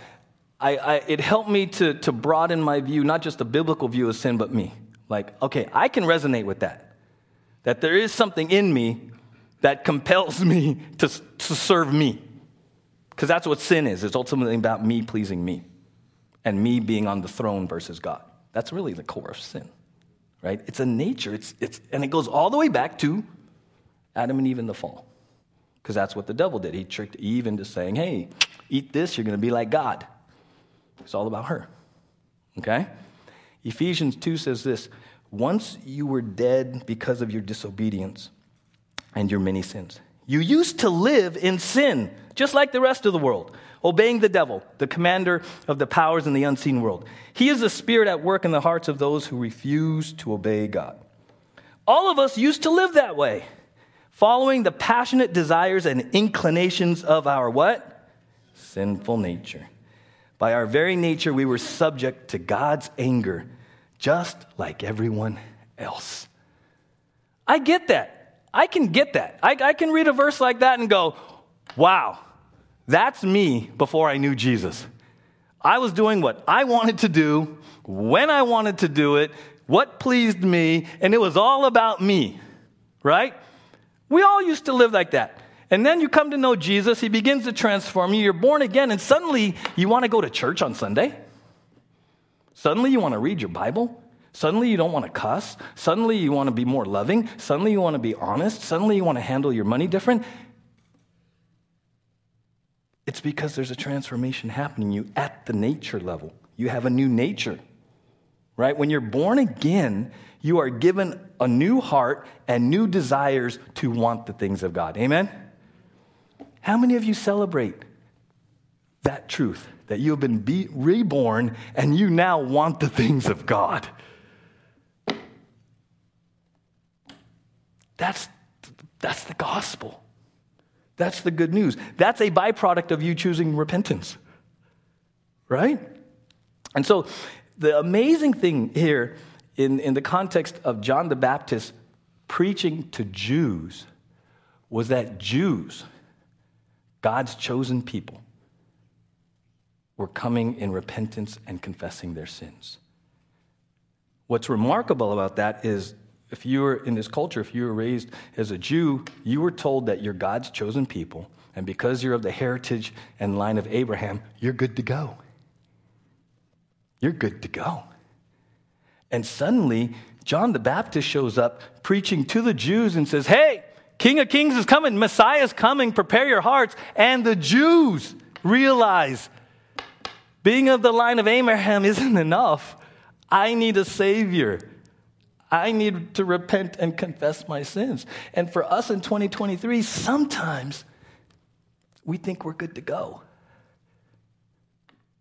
I, I, it helped me to, to broaden my view, not just a biblical view of sin, but me. Like, okay, I can resonate with that. That there is something in me that compels me to, to serve me. Because that's what sin is. It's ultimately about me pleasing me and me being on the throne versus God. That's really the core of sin, right? It's a nature, it's, it's, and it goes all the way back to Adam and Eve in the fall. Because that's what the devil did. He tricked Eve into saying, hey, eat this, you're going to be like God. It's all about her. Okay? Ephesians 2 says this Once you were dead because of your disobedience and your many sins. You used to live in sin, just like the rest of the world, obeying the devil, the commander of the powers in the unseen world. He is the spirit at work in the hearts of those who refuse to obey God. All of us used to live that way, following the passionate desires and inclinations of our what? Sinful nature. By our very nature, we were subject to God's anger, just like everyone else. I get that. I can get that. I, I can read a verse like that and go, wow, that's me before I knew Jesus. I was doing what I wanted to do, when I wanted to do it, what pleased me, and it was all about me, right? We all used to live like that. And then you come to know Jesus, He begins to transform you, you're born again, and suddenly you want to go to church on Sunday. Suddenly you want to read your Bible. Suddenly you don't want to cuss. Suddenly you want to be more loving. Suddenly you want to be honest. Suddenly you want to handle your money different. It's because there's a transformation happening you at the nature level. You have a new nature. Right? When you're born again, you are given a new heart and new desires to want the things of God. Amen? How many of you celebrate that truth that you have been be- reborn and you now want the things of God? That's, that's the gospel. That's the good news. That's a byproduct of you choosing repentance, right? And so, the amazing thing here in, in the context of John the Baptist preaching to Jews was that Jews, God's chosen people, were coming in repentance and confessing their sins. What's remarkable about that is if you were in this culture, if you were raised as a Jew, you were told that you're God's chosen people, and because you're of the heritage and line of Abraham, you're good to go. You're good to go. And suddenly, John the Baptist shows up preaching to the Jews and says, Hey, King of Kings is coming, Messiah is coming, prepare your hearts. And the Jews realize being of the line of Abraham isn't enough. I need a Savior. I need to repent and confess my sins. And for us in 2023, sometimes we think we're good to go.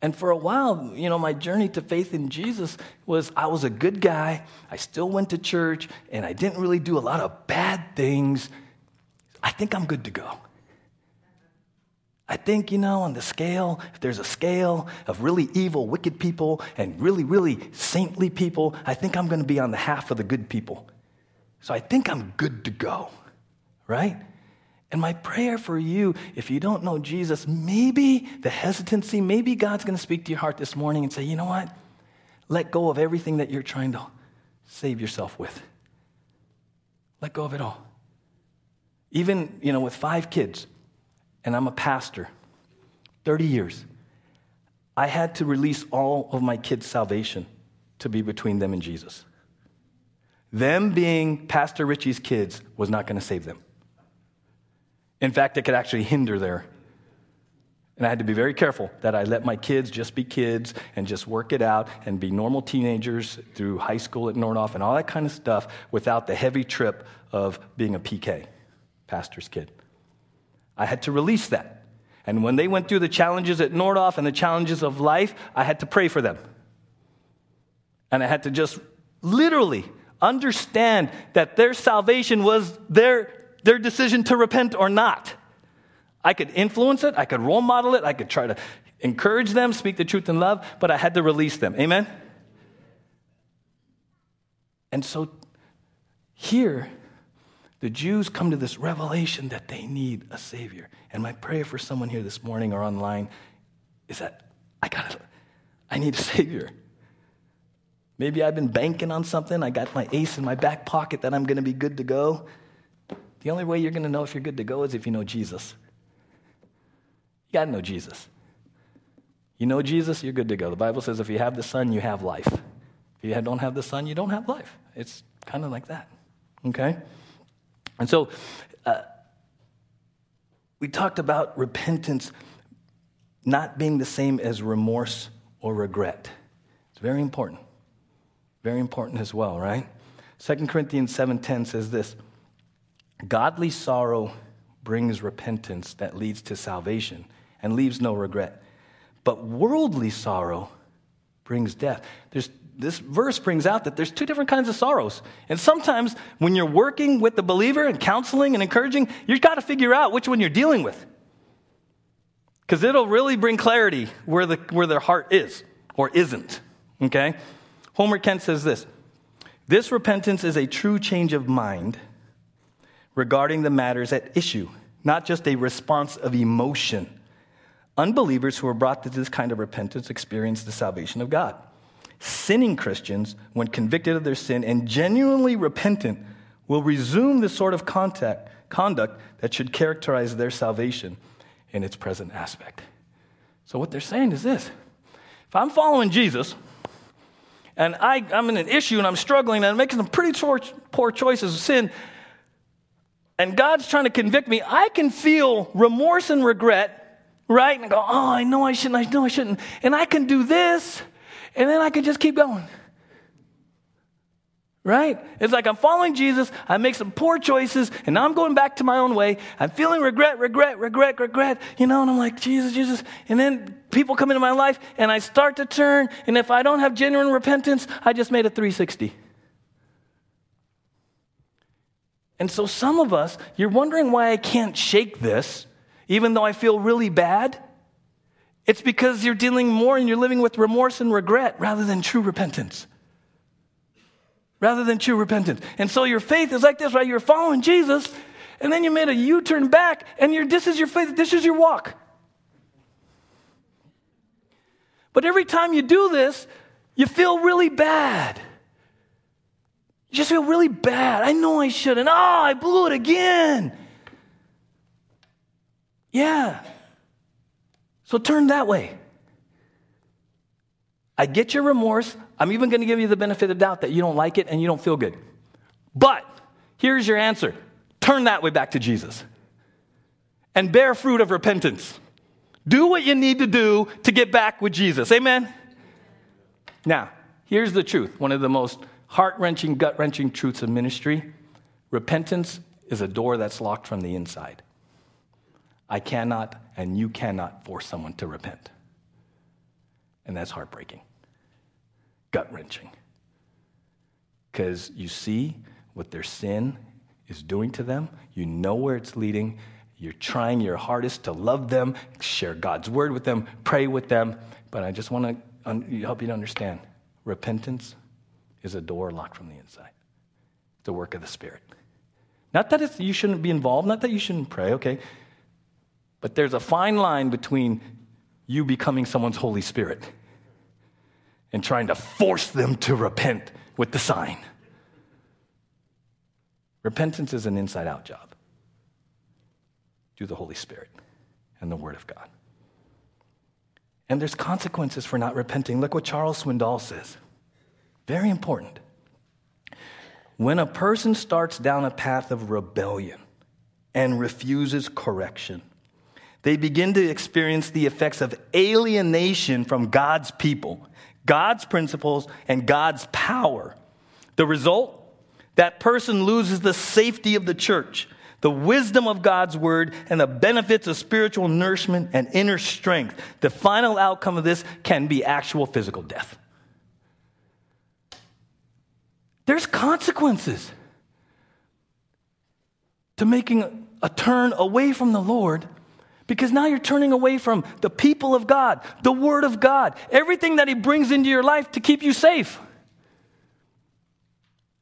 And for a while, you know, my journey to faith in Jesus was I was a good guy. I still went to church and I didn't really do a lot of bad things. I think I'm good to go. I think, you know, on the scale, if there's a scale of really evil, wicked people and really, really saintly people, I think I'm going to be on the half of the good people. So I think I'm good to go, right? And my prayer for you, if you don't know Jesus, maybe the hesitancy, maybe God's going to speak to your heart this morning and say, you know what? Let go of everything that you're trying to save yourself with. Let go of it all. Even, you know, with five kids, and I'm a pastor, 30 years, I had to release all of my kids' salvation to be between them and Jesus. Them being Pastor Richie's kids was not going to save them. In fact, it could actually hinder their. And I had to be very careful that I let my kids just be kids and just work it out and be normal teenagers through high school at Nordhoff and all that kind of stuff without the heavy trip of being a PK, pastor's kid. I had to release that. And when they went through the challenges at Nordhoff and the challenges of life, I had to pray for them. And I had to just literally understand that their salvation was their, their decision to repent or not. I could influence it, I could role model it, I could try to encourage them, speak the truth in love, but I had to release them. Amen? And so here, the Jews come to this revelation that they need a Savior. And my prayer for someone here this morning or online is that I got I need a Savior. Maybe I've been banking on something. I got my ace in my back pocket that I'm going to be good to go. The only way you're going to know if you're good to go is if you know Jesus. You got to know Jesus. You know Jesus, you're good to go. The Bible says if you have the Son, you have life. If you don't have the Son, you don't have life. It's kind of like that. Okay? And so uh, we talked about repentance not being the same as remorse or regret. It's very important. Very important as well, right? 2 Corinthians 7:10 says this: Godly sorrow brings repentance that leads to salvation and leaves no regret. But worldly sorrow brings death. There's, this verse brings out that there's two different kinds of sorrows. And sometimes when you're working with the believer and counseling and encouraging, you've got to figure out which one you're dealing with. Because it'll really bring clarity where, the, where their heart is or isn't. Okay? Homer Kent says this This repentance is a true change of mind regarding the matters at issue, not just a response of emotion. Unbelievers who are brought to this kind of repentance experience the salvation of God. Sinning Christians, when convicted of their sin and genuinely repentant, will resume the sort of contact, conduct that should characterize their salvation in its present aspect. So, what they're saying is this if I'm following Jesus, and I, am in an issue and I'm struggling and I'm making some pretty poor choices of sin, and God's trying to convict me, I can feel remorse and regret, right? And go, oh, I know I shouldn't, I know I shouldn't. And I can do this, and then I can just keep going. Right? It's like I'm following Jesus, I make some poor choices, and now I'm going back to my own way. I'm feeling regret, regret, regret, regret, you know, and I'm like, Jesus, Jesus. And then people come into my life, and I start to turn, and if I don't have genuine repentance, I just made a 360. And so, some of us, you're wondering why I can't shake this, even though I feel really bad. It's because you're dealing more and you're living with remorse and regret rather than true repentance. Rather than true repentance. And so, your faith is like this, right? You're following Jesus, and then you made a U turn back, and you're, this is your faith, this is your walk. But every time you do this, you feel really bad. You just feel really bad. I know I shouldn't. Oh, I blew it again. Yeah. So turn that way. I get your remorse. I'm even going to give you the benefit of doubt that you don't like it and you don't feel good. But here's your answer turn that way back to Jesus and bear fruit of repentance. Do what you need to do to get back with Jesus. Amen? Now, here's the truth one of the most heart wrenching, gut wrenching truths of ministry repentance is a door that's locked from the inside. I cannot and you cannot force someone to repent. And that's heartbreaking, gut wrenching. Because you see what their sin is doing to them, you know where it's leading, you're trying your hardest to love them, share God's word with them, pray with them. But I just want to help you to understand repentance is a door locked from the inside. It's a work of the Spirit. Not that you shouldn't be involved, not that you shouldn't pray, okay? But there's a fine line between you becoming someone's Holy Spirit and trying to force them to repent with the sign. Repentance is an inside out job through the Holy Spirit and the Word of God. And there's consequences for not repenting. Look what Charles Swindoll says. Very important. When a person starts down a path of rebellion and refuses correction, they begin to experience the effects of alienation from God's people, God's principles, and God's power. The result? That person loses the safety of the church, the wisdom of God's word, and the benefits of spiritual nourishment and inner strength. The final outcome of this can be actual physical death. There's consequences to making a turn away from the Lord because now you're turning away from the people of God, the Word of God, everything that He brings into your life to keep you safe.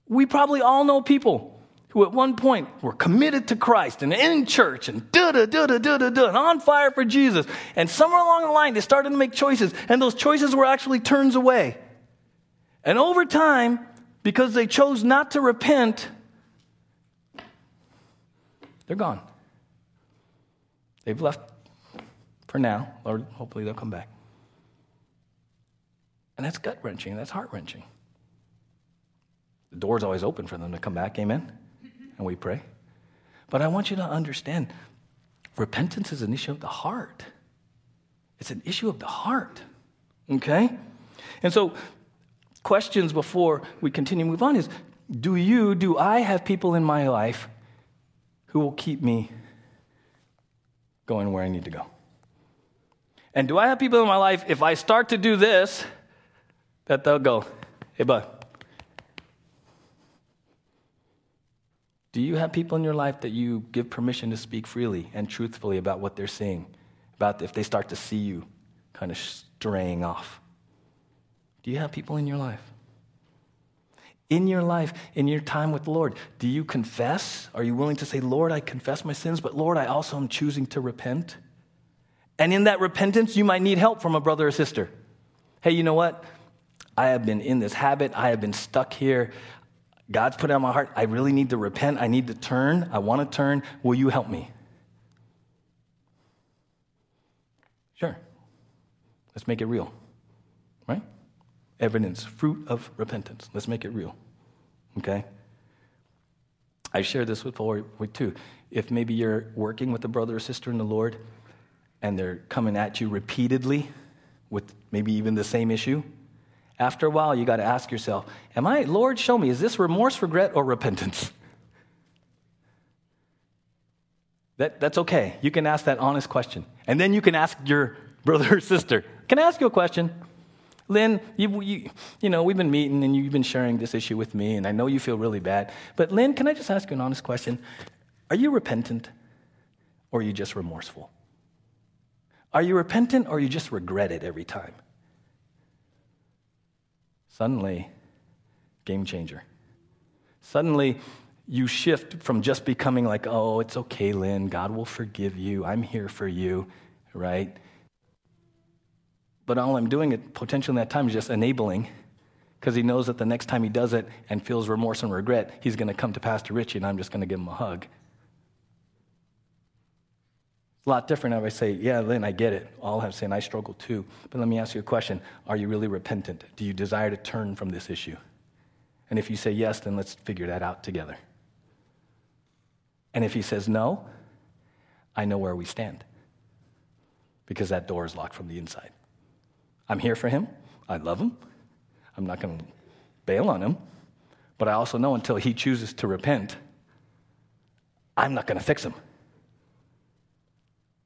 We probably all know people who at one point were committed to Christ and in church and da da da da da da and on fire for Jesus. And somewhere along the line, they started to make choices, and those choices were actually turns away. And over time, because they chose not to repent, they're gone. They've left for now. Lord, hopefully they'll come back. And that's gut wrenching. That's heart wrenching. The door's always open for them to come back, amen? And we pray. But I want you to understand repentance is an issue of the heart. It's an issue of the heart, okay? And so, questions before we continue move on is do you, do I have people in my life who will keep me going where I need to go? And do I have people in my life, if I start to do this, that they'll go, hey, bud, do you have people in your life that you give permission to speak freely and truthfully about what they're seeing? About if they start to see you kind of straying off? Do you have people in your life? In your life, in your time with the Lord, do you confess? Are you willing to say, Lord, I confess my sins, but Lord, I also am choosing to repent? And in that repentance, you might need help from a brother or sister. Hey, you know what? I have been in this habit. I have been stuck here. God's put it on my heart. I really need to repent. I need to turn. I want to turn. Will you help me? Sure. Let's make it real. Right? Evidence, fruit of repentance. Let's make it real. Okay? I share this with with too. If maybe you're working with a brother or sister in the Lord and they're coming at you repeatedly with maybe even the same issue, after a while you got to ask yourself, Am I, Lord, show me, is this remorse, regret, or repentance? That, that's okay. You can ask that honest question. And then you can ask your brother or sister, Can I ask you a question? Lynn, you, you, you know, we've been meeting and you've been sharing this issue with me, and I know you feel really bad. But, Lynn, can I just ask you an honest question? Are you repentant or are you just remorseful? Are you repentant or you just regret it every time? Suddenly, game changer. Suddenly, you shift from just becoming like, oh, it's okay, Lynn, God will forgive you, I'm here for you, right? But all I'm doing it potentially in that time is just enabling because he knows that the next time he does it and feels remorse and regret, he's going to come to Pastor Richie and I'm just going to give him a hug. It's a lot different if I say, Yeah, Lynn, I get it. All have sin. I struggle too. But let me ask you a question Are you really repentant? Do you desire to turn from this issue? And if you say yes, then let's figure that out together. And if he says no, I know where we stand because that door is locked from the inside. I'm here for him. I love him. I'm not going to bail on him. But I also know until he chooses to repent, I'm not going to fix him.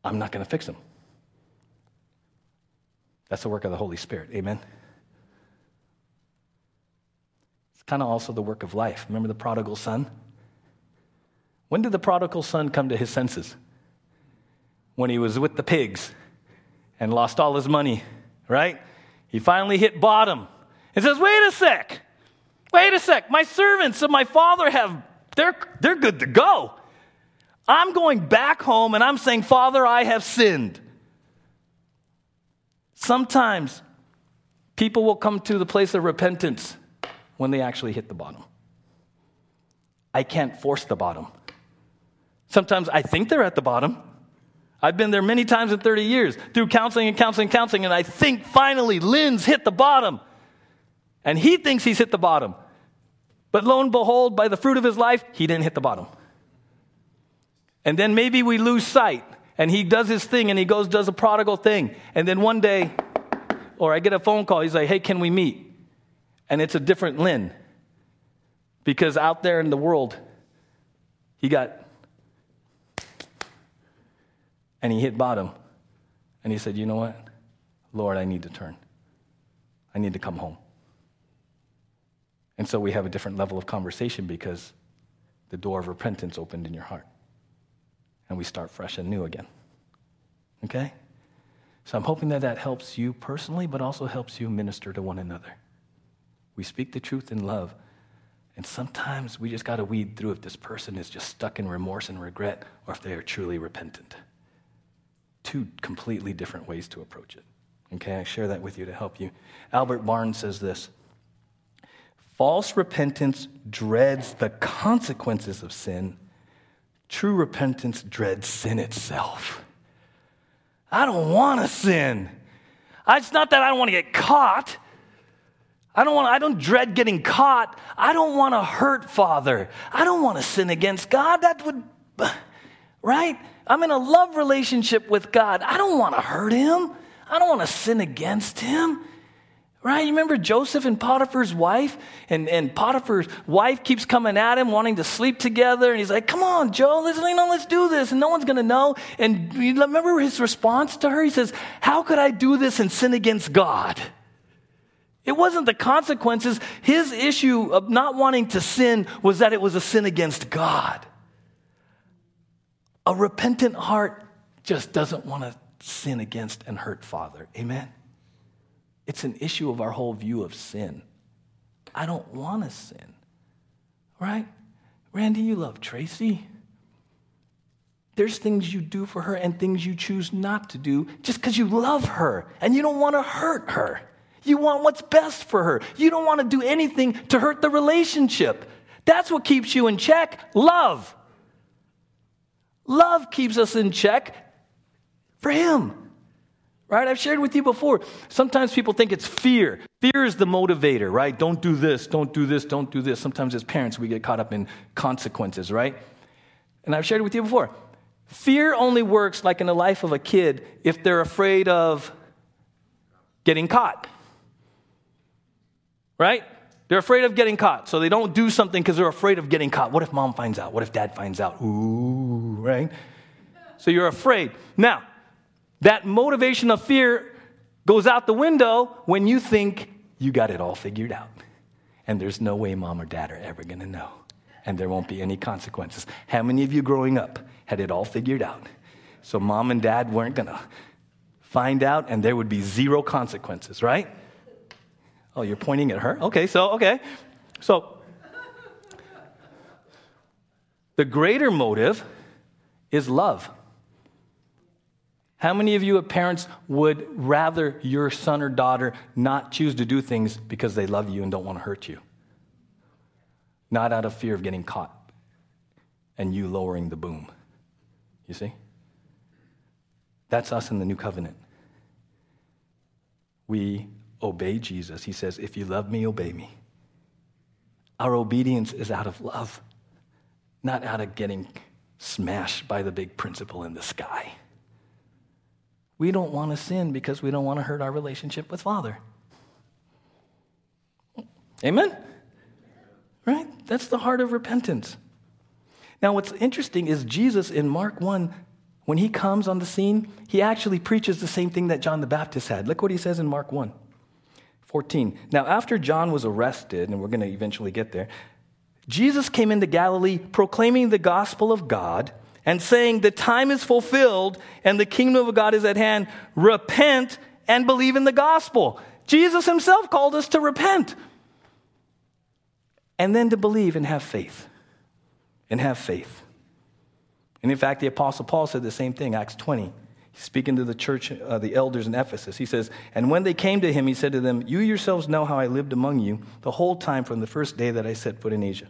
I'm not going to fix him. That's the work of the Holy Spirit. Amen. It's kind of also the work of life. Remember the prodigal son? When did the prodigal son come to his senses? When he was with the pigs and lost all his money right? He finally hit bottom and says, Wait a sec. Wait a sec. My servants of my father have, they're, they're good to go. I'm going back home and I'm saying, Father, I have sinned. Sometimes people will come to the place of repentance when they actually hit the bottom. I can't force the bottom. Sometimes I think they're at the bottom, I've been there many times in 30 years through counseling and counseling and counseling, and I think finally Lynn's hit the bottom. And he thinks he's hit the bottom. But lo and behold, by the fruit of his life, he didn't hit the bottom. And then maybe we lose sight, and he does his thing, and he goes, does a prodigal thing. And then one day, or I get a phone call, he's like, hey, can we meet? And it's a different Lynn. Because out there in the world, he got and he hit bottom. And he said, You know what? Lord, I need to turn. I need to come home. And so we have a different level of conversation because the door of repentance opened in your heart. And we start fresh and new again. Okay? So I'm hoping that that helps you personally, but also helps you minister to one another. We speak the truth in love. And sometimes we just got to weed through if this person is just stuck in remorse and regret or if they are truly repentant two completely different ways to approach it. Okay, I share that with you to help you. Albert Barnes says this False repentance dreads the consequences of sin, true repentance dreads sin itself. I don't want to sin. It's not that I don't want to get caught. I don't want I don't dread getting caught. I don't want to hurt Father. I don't want to sin against God. That would right? I'm in a love relationship with God. I don't want to hurt him. I don't want to sin against him. Right? You remember Joseph and Potiphar's wife? And, and Potiphar's wife keeps coming at him, wanting to sleep together. And he's like, Come on, Joe, let's, you know, let's do this. And no one's going to know. And remember his response to her? He says, How could I do this and sin against God? It wasn't the consequences. His issue of not wanting to sin was that it was a sin against God. A repentant heart just doesn't want to sin against and hurt Father. Amen? It's an issue of our whole view of sin. I don't want to sin. Right? Randy, you love Tracy. There's things you do for her and things you choose not to do just because you love her and you don't want to hurt her. You want what's best for her. You don't want to do anything to hurt the relationship. That's what keeps you in check love. Love keeps us in check for Him. Right? I've shared with you before. Sometimes people think it's fear. Fear is the motivator, right? Don't do this, don't do this, don't do this. Sometimes as parents, we get caught up in consequences, right? And I've shared with you before. Fear only works like in the life of a kid if they're afraid of getting caught. Right? They're afraid of getting caught. So they don't do something because they're afraid of getting caught. What if mom finds out? What if dad finds out? Ooh, right? So you're afraid. Now, that motivation of fear goes out the window when you think you got it all figured out. And there's no way mom or dad are ever going to know. And there won't be any consequences. How many of you growing up had it all figured out? So mom and dad weren't going to find out and there would be zero consequences, right? Oh, you're pointing at her? Okay, so, okay. So, the greater motive is love. How many of you, as parents, would rather your son or daughter not choose to do things because they love you and don't want to hurt you? Not out of fear of getting caught and you lowering the boom. You see? That's us in the new covenant. We obey Jesus. He says, If you love me, obey me. Our obedience is out of love, not out of getting smashed by the big principal in the sky. We don't want to sin because we don't want to hurt our relationship with Father. Amen? Right? That's the heart of repentance. Now, what's interesting is Jesus in Mark 1, when he comes on the scene, he actually preaches the same thing that John the Baptist had. Look what he says in Mark 1 14. Now, after John was arrested, and we're going to eventually get there, Jesus came into Galilee proclaiming the gospel of God and saying, The time is fulfilled and the kingdom of God is at hand. Repent and believe in the gospel. Jesus himself called us to repent and then to believe and have faith. And have faith. And in fact, the Apostle Paul said the same thing, Acts 20. Speaking to the church, uh, the elders in Ephesus. He says, And when they came to him, he said to them, You yourselves know how I lived among you the whole time from the first day that I set foot in Asia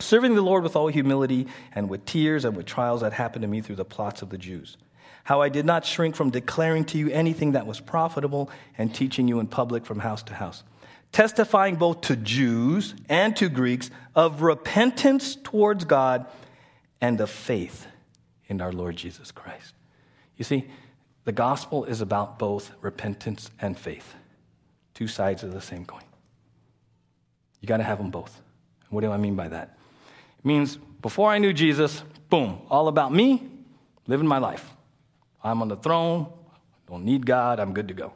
serving the Lord with all humility and with tears and with trials that happened to me through the plots of the Jews. How I did not shrink from declaring to you anything that was profitable and teaching you in public from house to house, testifying both to Jews and to Greeks of repentance towards God and of faith in our Lord Jesus Christ. You see, the gospel is about both repentance and faith, two sides of the same coin. You got to have them both. What do I mean by that? It means before I knew Jesus, boom, all about me, living my life. I'm on the throne, don't need God, I'm good to go.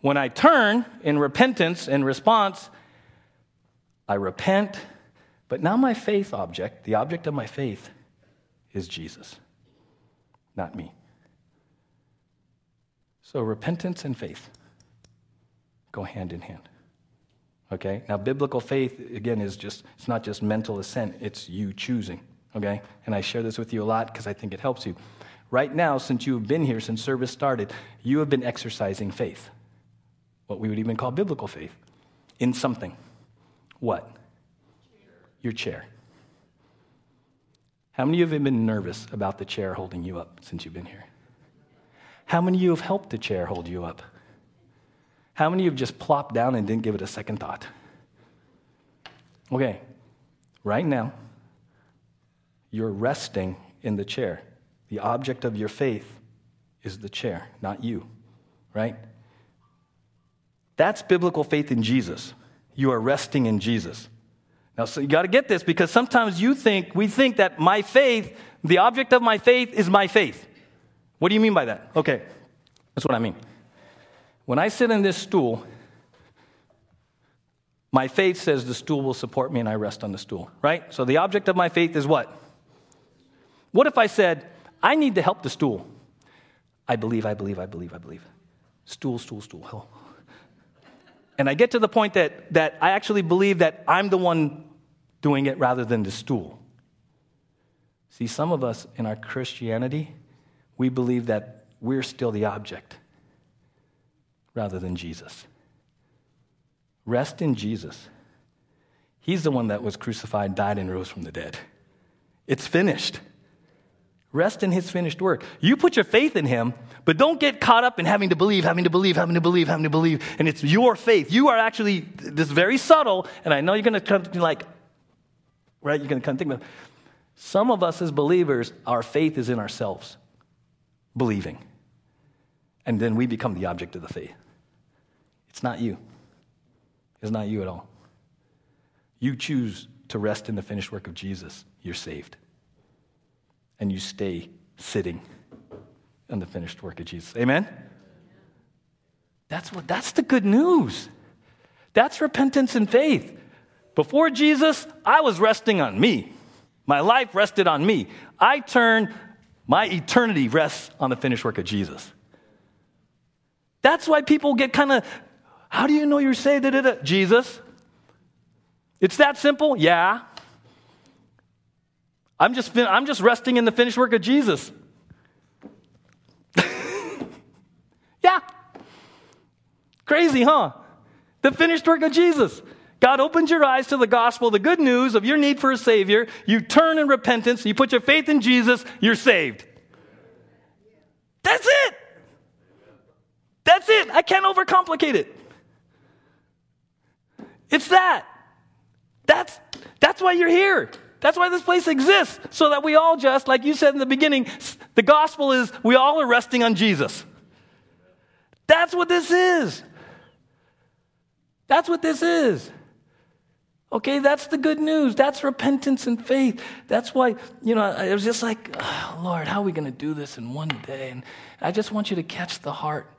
When I turn in repentance and response, I repent, but now my faith object, the object of my faith, is Jesus, not me. So repentance and faith go hand in hand. Okay? Now, biblical faith, again, is just, it's not just mental assent, it's you choosing. Okay? And I share this with you a lot because I think it helps you. Right now, since you have been here, since service started, you have been exercising faith. What we would even call biblical faith. In something. What? Your chair. How many of you have been nervous about the chair holding you up since you've been here? How many of you have helped the chair hold you up? How many of you have just plopped down and didn't give it a second thought? Okay, right now, you're resting in the chair. The object of your faith is the chair, not you, right? That's biblical faith in Jesus. You are resting in Jesus. Now, so you got to get this because sometimes you think, we think that my faith, the object of my faith is my faith. What do you mean by that? Okay, that's what I mean. When I sit in this stool, my faith says the stool will support me and I rest on the stool, right? So the object of my faith is what? What if I said, I need to help the stool? I believe, I believe, I believe, I believe. Stool, stool, stool. Oh. And I get to the point that, that I actually believe that I'm the one doing it rather than the stool. See, some of us in our Christianity, we believe that we're still the object rather than Jesus. Rest in Jesus. He's the one that was crucified, died, and rose from the dead. It's finished. Rest in his finished work. You put your faith in him, but don't get caught up in having to believe, having to believe, having to believe, having to believe. And it's your faith. You are actually this very subtle, and I know you're going to come to like, right? You're going to come think about. Some of us as believers, our faith is in ourselves, believing, and then we become the object of the faith. It's not you. It's not you at all. You choose to rest in the finished work of Jesus. You're saved and you stay sitting on the finished work of Jesus. Amen? That's what that's the good news. That's repentance and faith. Before Jesus, I was resting on me. My life rested on me. I turn my eternity rests on the finished work of Jesus. That's why people get kind of, how do you know you're saved? Da, da, da. Jesus. It's that simple? Yeah. I'm just, I'm just resting in the finished work of Jesus. yeah. Crazy, huh? The finished work of Jesus. God opens your eyes to the gospel, the good news of your need for a Savior. You turn in repentance, you put your faith in Jesus, you're saved. That's it. That's it. I can't overcomplicate it. It's that. That's, that's why you're here. That's why this place exists, so that we all just, like you said in the beginning, the gospel is we all are resting on Jesus. That's what this is. That's what this is. Okay, that's the good news. That's repentance and faith. That's why, you know, I was just like, oh, Lord, how are we going to do this in one day? And I just want you to catch the heart.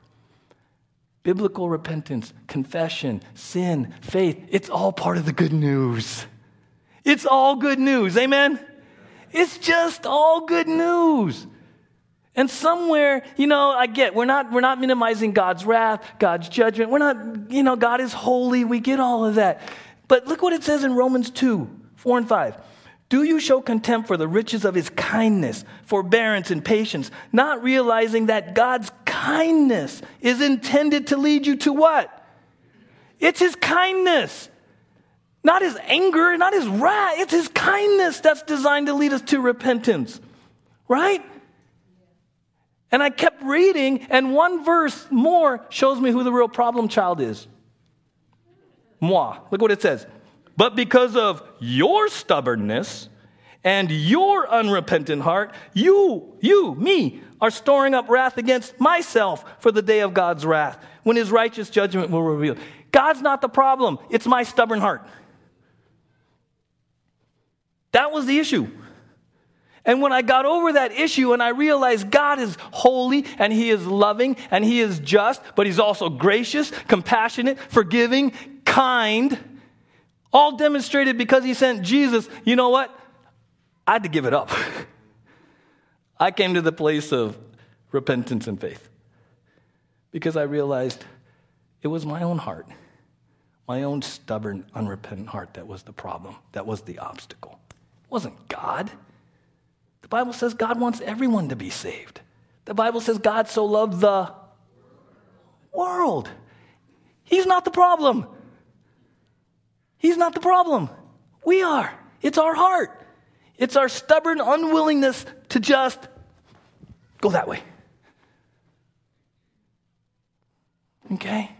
Biblical repentance, confession, sin, faith, it's all part of the good news. It's all good news. Amen? It's just all good news. And somewhere, you know, I get we're not we're not minimizing God's wrath, God's judgment. We're not, you know, God is holy. We get all of that. But look what it says in Romans 2, 4 and 5. Do you show contempt for the riches of his kindness, forbearance, and patience, not realizing that God's kindness is intended to lead you to what? It's his kindness. Not his anger, not his wrath. It's his kindness that's designed to lead us to repentance. Right? And I kept reading, and one verse more shows me who the real problem child is. Moi. Look what it says. But because of your stubbornness and your unrepentant heart, you, you, me, are storing up wrath against myself for the day of God's wrath, when his righteous judgment will reveal. God's not the problem, it's my stubborn heart. That was the issue. And when I got over that issue and I realized God is holy and He is loving and He is just, but He's also gracious, compassionate, forgiving, kind, all demonstrated because He sent Jesus, you know what? I had to give it up. I came to the place of repentance and faith because I realized it was my own heart, my own stubborn, unrepentant heart that was the problem, that was the obstacle It wasn't God. The Bible says God wants everyone to be saved. The Bible says God so loved the world. He's not the problem. He's not the problem. We are. It's our heart. It's our stubborn unwillingness to just go that way. Okay?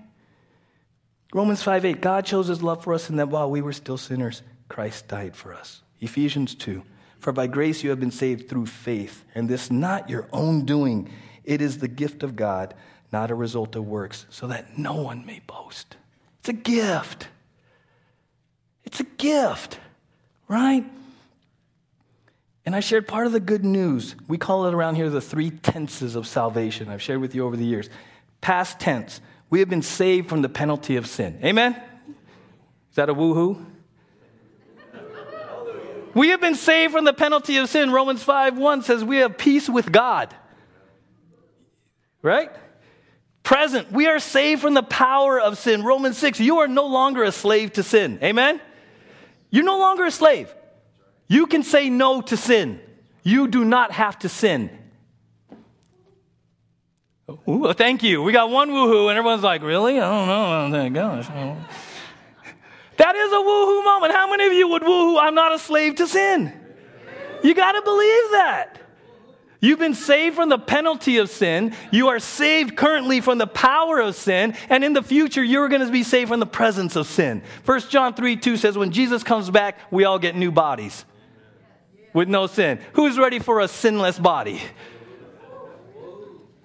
Romans 5 8, God chose his love for us in that while we were still sinners, Christ died for us. Ephesians 2, for by grace you have been saved through faith, and this not your own doing. It is the gift of God, not a result of works, so that no one may boast. It's a gift. It's a gift, right? And I shared part of the good news. We call it around here the three tenses of salvation. I've shared with you over the years. Past tense, we have been saved from the penalty of sin. Amen? Is that a woohoo? we have been saved from the penalty of sin. Romans 5 1 says we have peace with God. Right? Present, we are saved from the power of sin. Romans 6, you are no longer a slave to sin. Amen? You're no longer a slave. You can say no to sin. You do not have to sin. Ooh, thank you. We got one woohoo, and everyone's like, really? I don't know. Thank gosh. That is a woohoo moment. How many of you would woohoo? I'm not a slave to sin. You got to believe that. You've been saved from the penalty of sin. You are saved currently from the power of sin. And in the future, you're going to be saved from the presence of sin. 1 John 3 2 says, When Jesus comes back, we all get new bodies with no sin. Who's ready for a sinless body?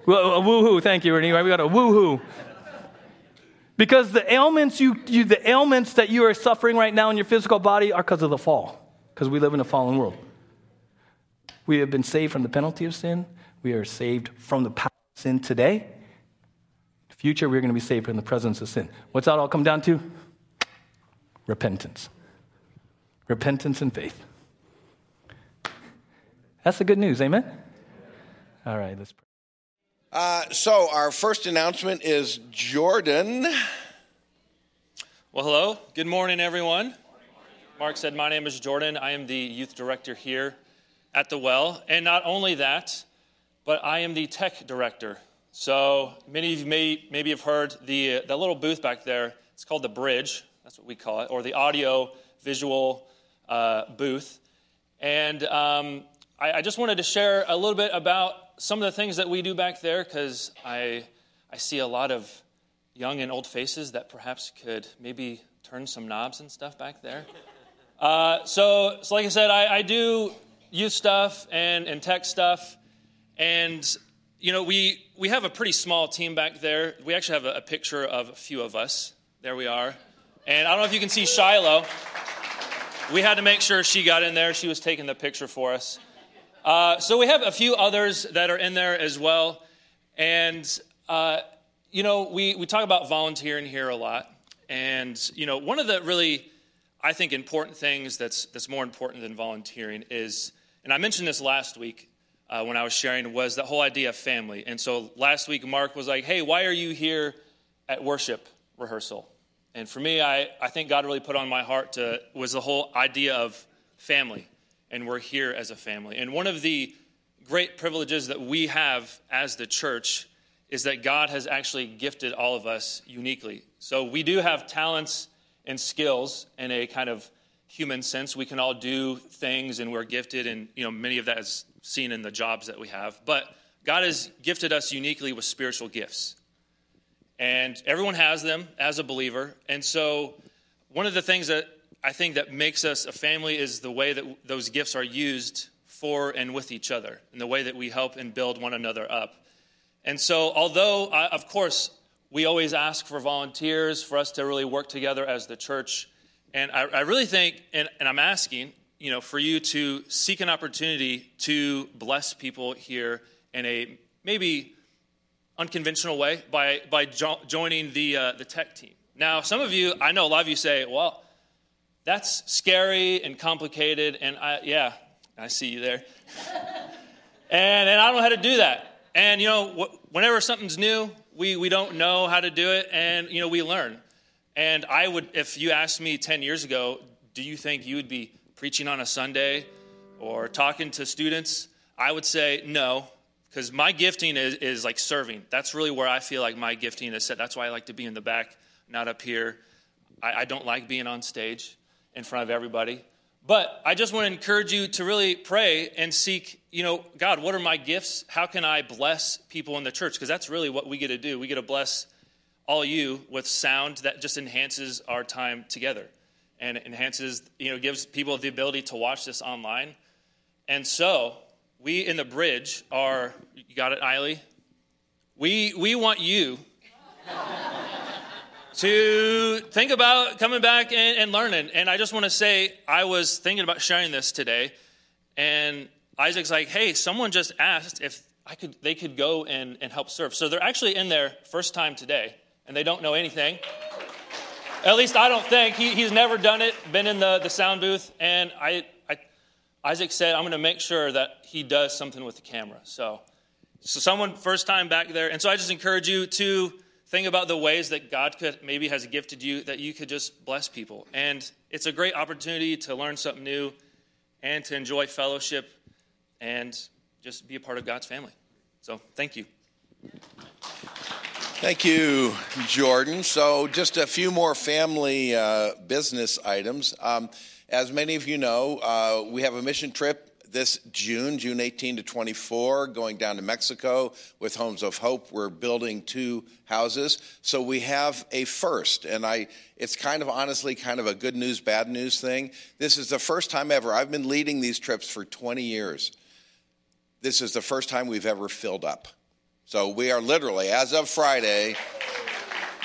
Well, woohoo, thank you, Ernie. We got a woohoo. Because the ailments, you, you, the ailments that you are suffering right now in your physical body are because of the fall, because we live in a fallen world. We have been saved from the penalty of sin. We are saved from the power of sin today. In the future, we're going to be saved from the presence of sin. What's that all come down to? Repentance. Repentance and faith. That's the good news, amen? All right, let's pray. Uh, so, our first announcement is Jordan. Well, hello. Good morning, everyone. Mark said, My name is Jordan. I am the youth director here at the well. And not only that, but I am the tech director. So, many of you may maybe have heard the, the little booth back there. It's called the bridge. That's what we call it, or the audio visual uh, booth. And um, I, I just wanted to share a little bit about some of the things that we do back there because I, I see a lot of young and old faces that perhaps could maybe turn some knobs and stuff back there. Uh, so, so, like I said, I, I, do youth stuff and, and tech stuff. And, you know, we, we have a pretty small team back there. We actually have a, a picture of a few of us. There we are. And I don't know if you can see Shiloh. We had to make sure she got in there. She was taking the picture for us. Uh, so we have a few others that are in there as well. And, uh, you know, we, we talk about volunteering here a lot. And, you know, one of the really, I think, important things that's, that's more important than volunteering is, and I mentioned this last week uh, when I was sharing, was that whole idea of family. And so last week, Mark was like, hey, why are you here at worship rehearsal? And for me, I, I think God really put on my heart to, was the whole idea of family and we're here as a family. And one of the great privileges that we have as the church is that God has actually gifted all of us uniquely. So we do have talents and skills and a kind of human sense. We can all do things and we're gifted, and you know, many of that is seen in the jobs that we have. But God has gifted us uniquely with spiritual gifts. And everyone has them as a believer. And so one of the things that I think that makes us a family is the way that those gifts are used for and with each other, and the way that we help and build one another up. And so, although, I, of course, we always ask for volunteers for us to really work together as the church, and I, I really think, and, and I'm asking, you know, for you to seek an opportunity to bless people here in a maybe unconventional way by, by jo- joining the, uh, the tech team. Now, some of you, I know a lot of you say, well, that's scary and complicated. And I, yeah, I see you there. and, and I don't know how to do that. And, you know, whenever something's new, we, we don't know how to do it, and, you know, we learn. And I would, if you asked me 10 years ago, do you think you would be preaching on a Sunday or talking to students? I would say no, because my gifting is, is like serving. That's really where I feel like my gifting is set. That's why I like to be in the back, not up here. I, I don't like being on stage in front of everybody. But I just want to encourage you to really pray and seek, you know, God, what are my gifts? How can I bless people in the church? Because that's really what we get to do. We get to bless all you with sound that just enhances our time together and enhances, you know, gives people the ability to watch this online. And so we in the bridge are, you got it, Eiley? We, we want you to think about coming back and, and learning. And I just want to say, I was thinking about sharing this today, and Isaac's like, hey, someone just asked if I could, they could go and, and help serve. So they're actually in there first time today, and they don't know anything. At least I don't think. He, he's never done it, been in the, the sound booth, and I, I, Isaac said, I'm going to make sure that he does something with the camera. So, so someone first time back there. And so I just encourage you to think about the ways that God could maybe has gifted you that you could just bless people. And it's a great opportunity to learn something new and to enjoy fellowship and just be a part of God's family. So thank you. Thank you, Jordan. So, just a few more family uh, business items. Um, as many of you know, uh, we have a mission trip this June, June 18 to 24, going down to Mexico with Homes of Hope. We're building two houses. So we have a first, and I it's kind of honestly kind of a good news, bad news thing. This is the first time ever. I've been leading these trips for 20 years. This is the first time we've ever filled up. So we are literally, as of Friday,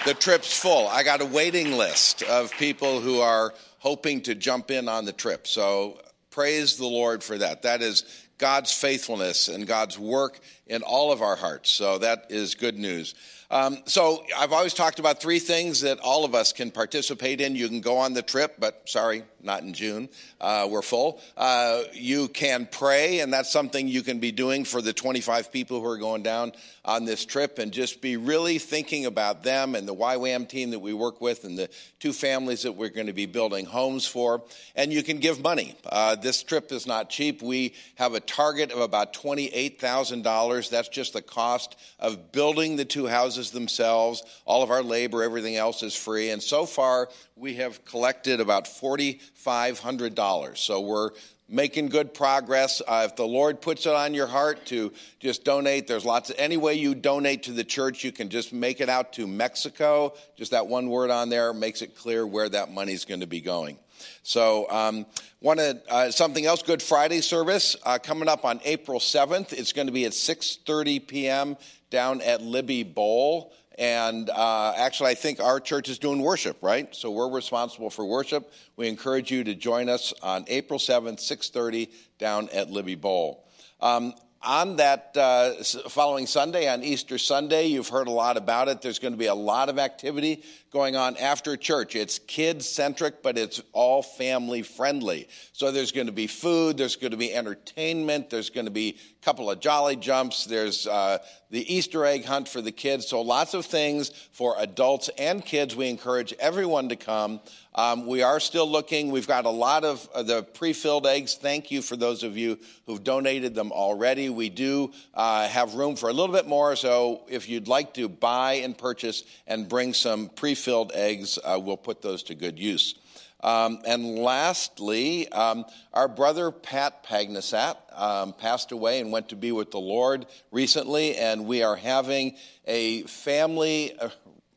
the trip's full. I got a waiting list of people who are hoping to jump in on the trip. So praise the Lord for that. That is God's faithfulness and God's work in all of our hearts. So that is good news. Um, so I've always talked about three things that all of us can participate in. You can go on the trip, but sorry, not in June. Uh, we're full. Uh, you can pray, and that's something you can be doing for the 25 people who are going down on this trip, and just be really thinking about them and the YWAM team that we work with, and the two families that we're going to be building homes for. And you can give money. Uh, this trip is not cheap. We have a target of about $28,000. That's just the cost of building the two houses houses themselves. All of our labor, everything else is free. And so far, we have collected about $4,500. So we're making good progress. Uh, if the Lord puts it on your heart to just donate, there's lots of any way you donate to the church, you can just make it out to Mexico. Just that one word on there makes it clear where that money's going to be going. So, um, uh, something else. Good Friday service uh, coming up on April 7th. It's going to be at 6:30 p.m down at Libbey Bowl. And uh, actually, I think our church is doing worship, right? So we're responsible for worship. We encourage you to join us on April 7th, 6:30, down at Libbey Bowl. Um, on that uh, following Sunday, on Easter Sunday, you've heard a lot about it. There's going to be a lot of activity going on after church. It's kid centric, but it's all family friendly. So there's going to be food, there's going to be entertainment, there's going to be a couple of jolly jumps, there's uh, the Easter egg hunt for the kids. So lots of things for adults and kids. We encourage everyone to come. Um, we are still looking. We've got a lot of uh, the pre filled eggs. Thank you for those of you who've donated them already. We do uh, have room for a little bit more. So if you'd like to buy and purchase and bring some pre filled eggs, uh, we'll put those to good use. Um, and lastly, um, our brother Pat Pagnasat um, passed away and went to be with the Lord recently, and we are having a family uh,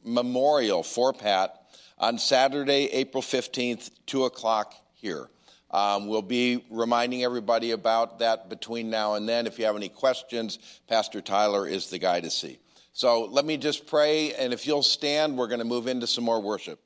memorial for Pat on Saturday, April 15th, 2 o'clock here. Um, we'll be reminding everybody about that between now and then. If you have any questions, Pastor Tyler is the guy to see. So let me just pray, and if you'll stand, we're going to move into some more worship.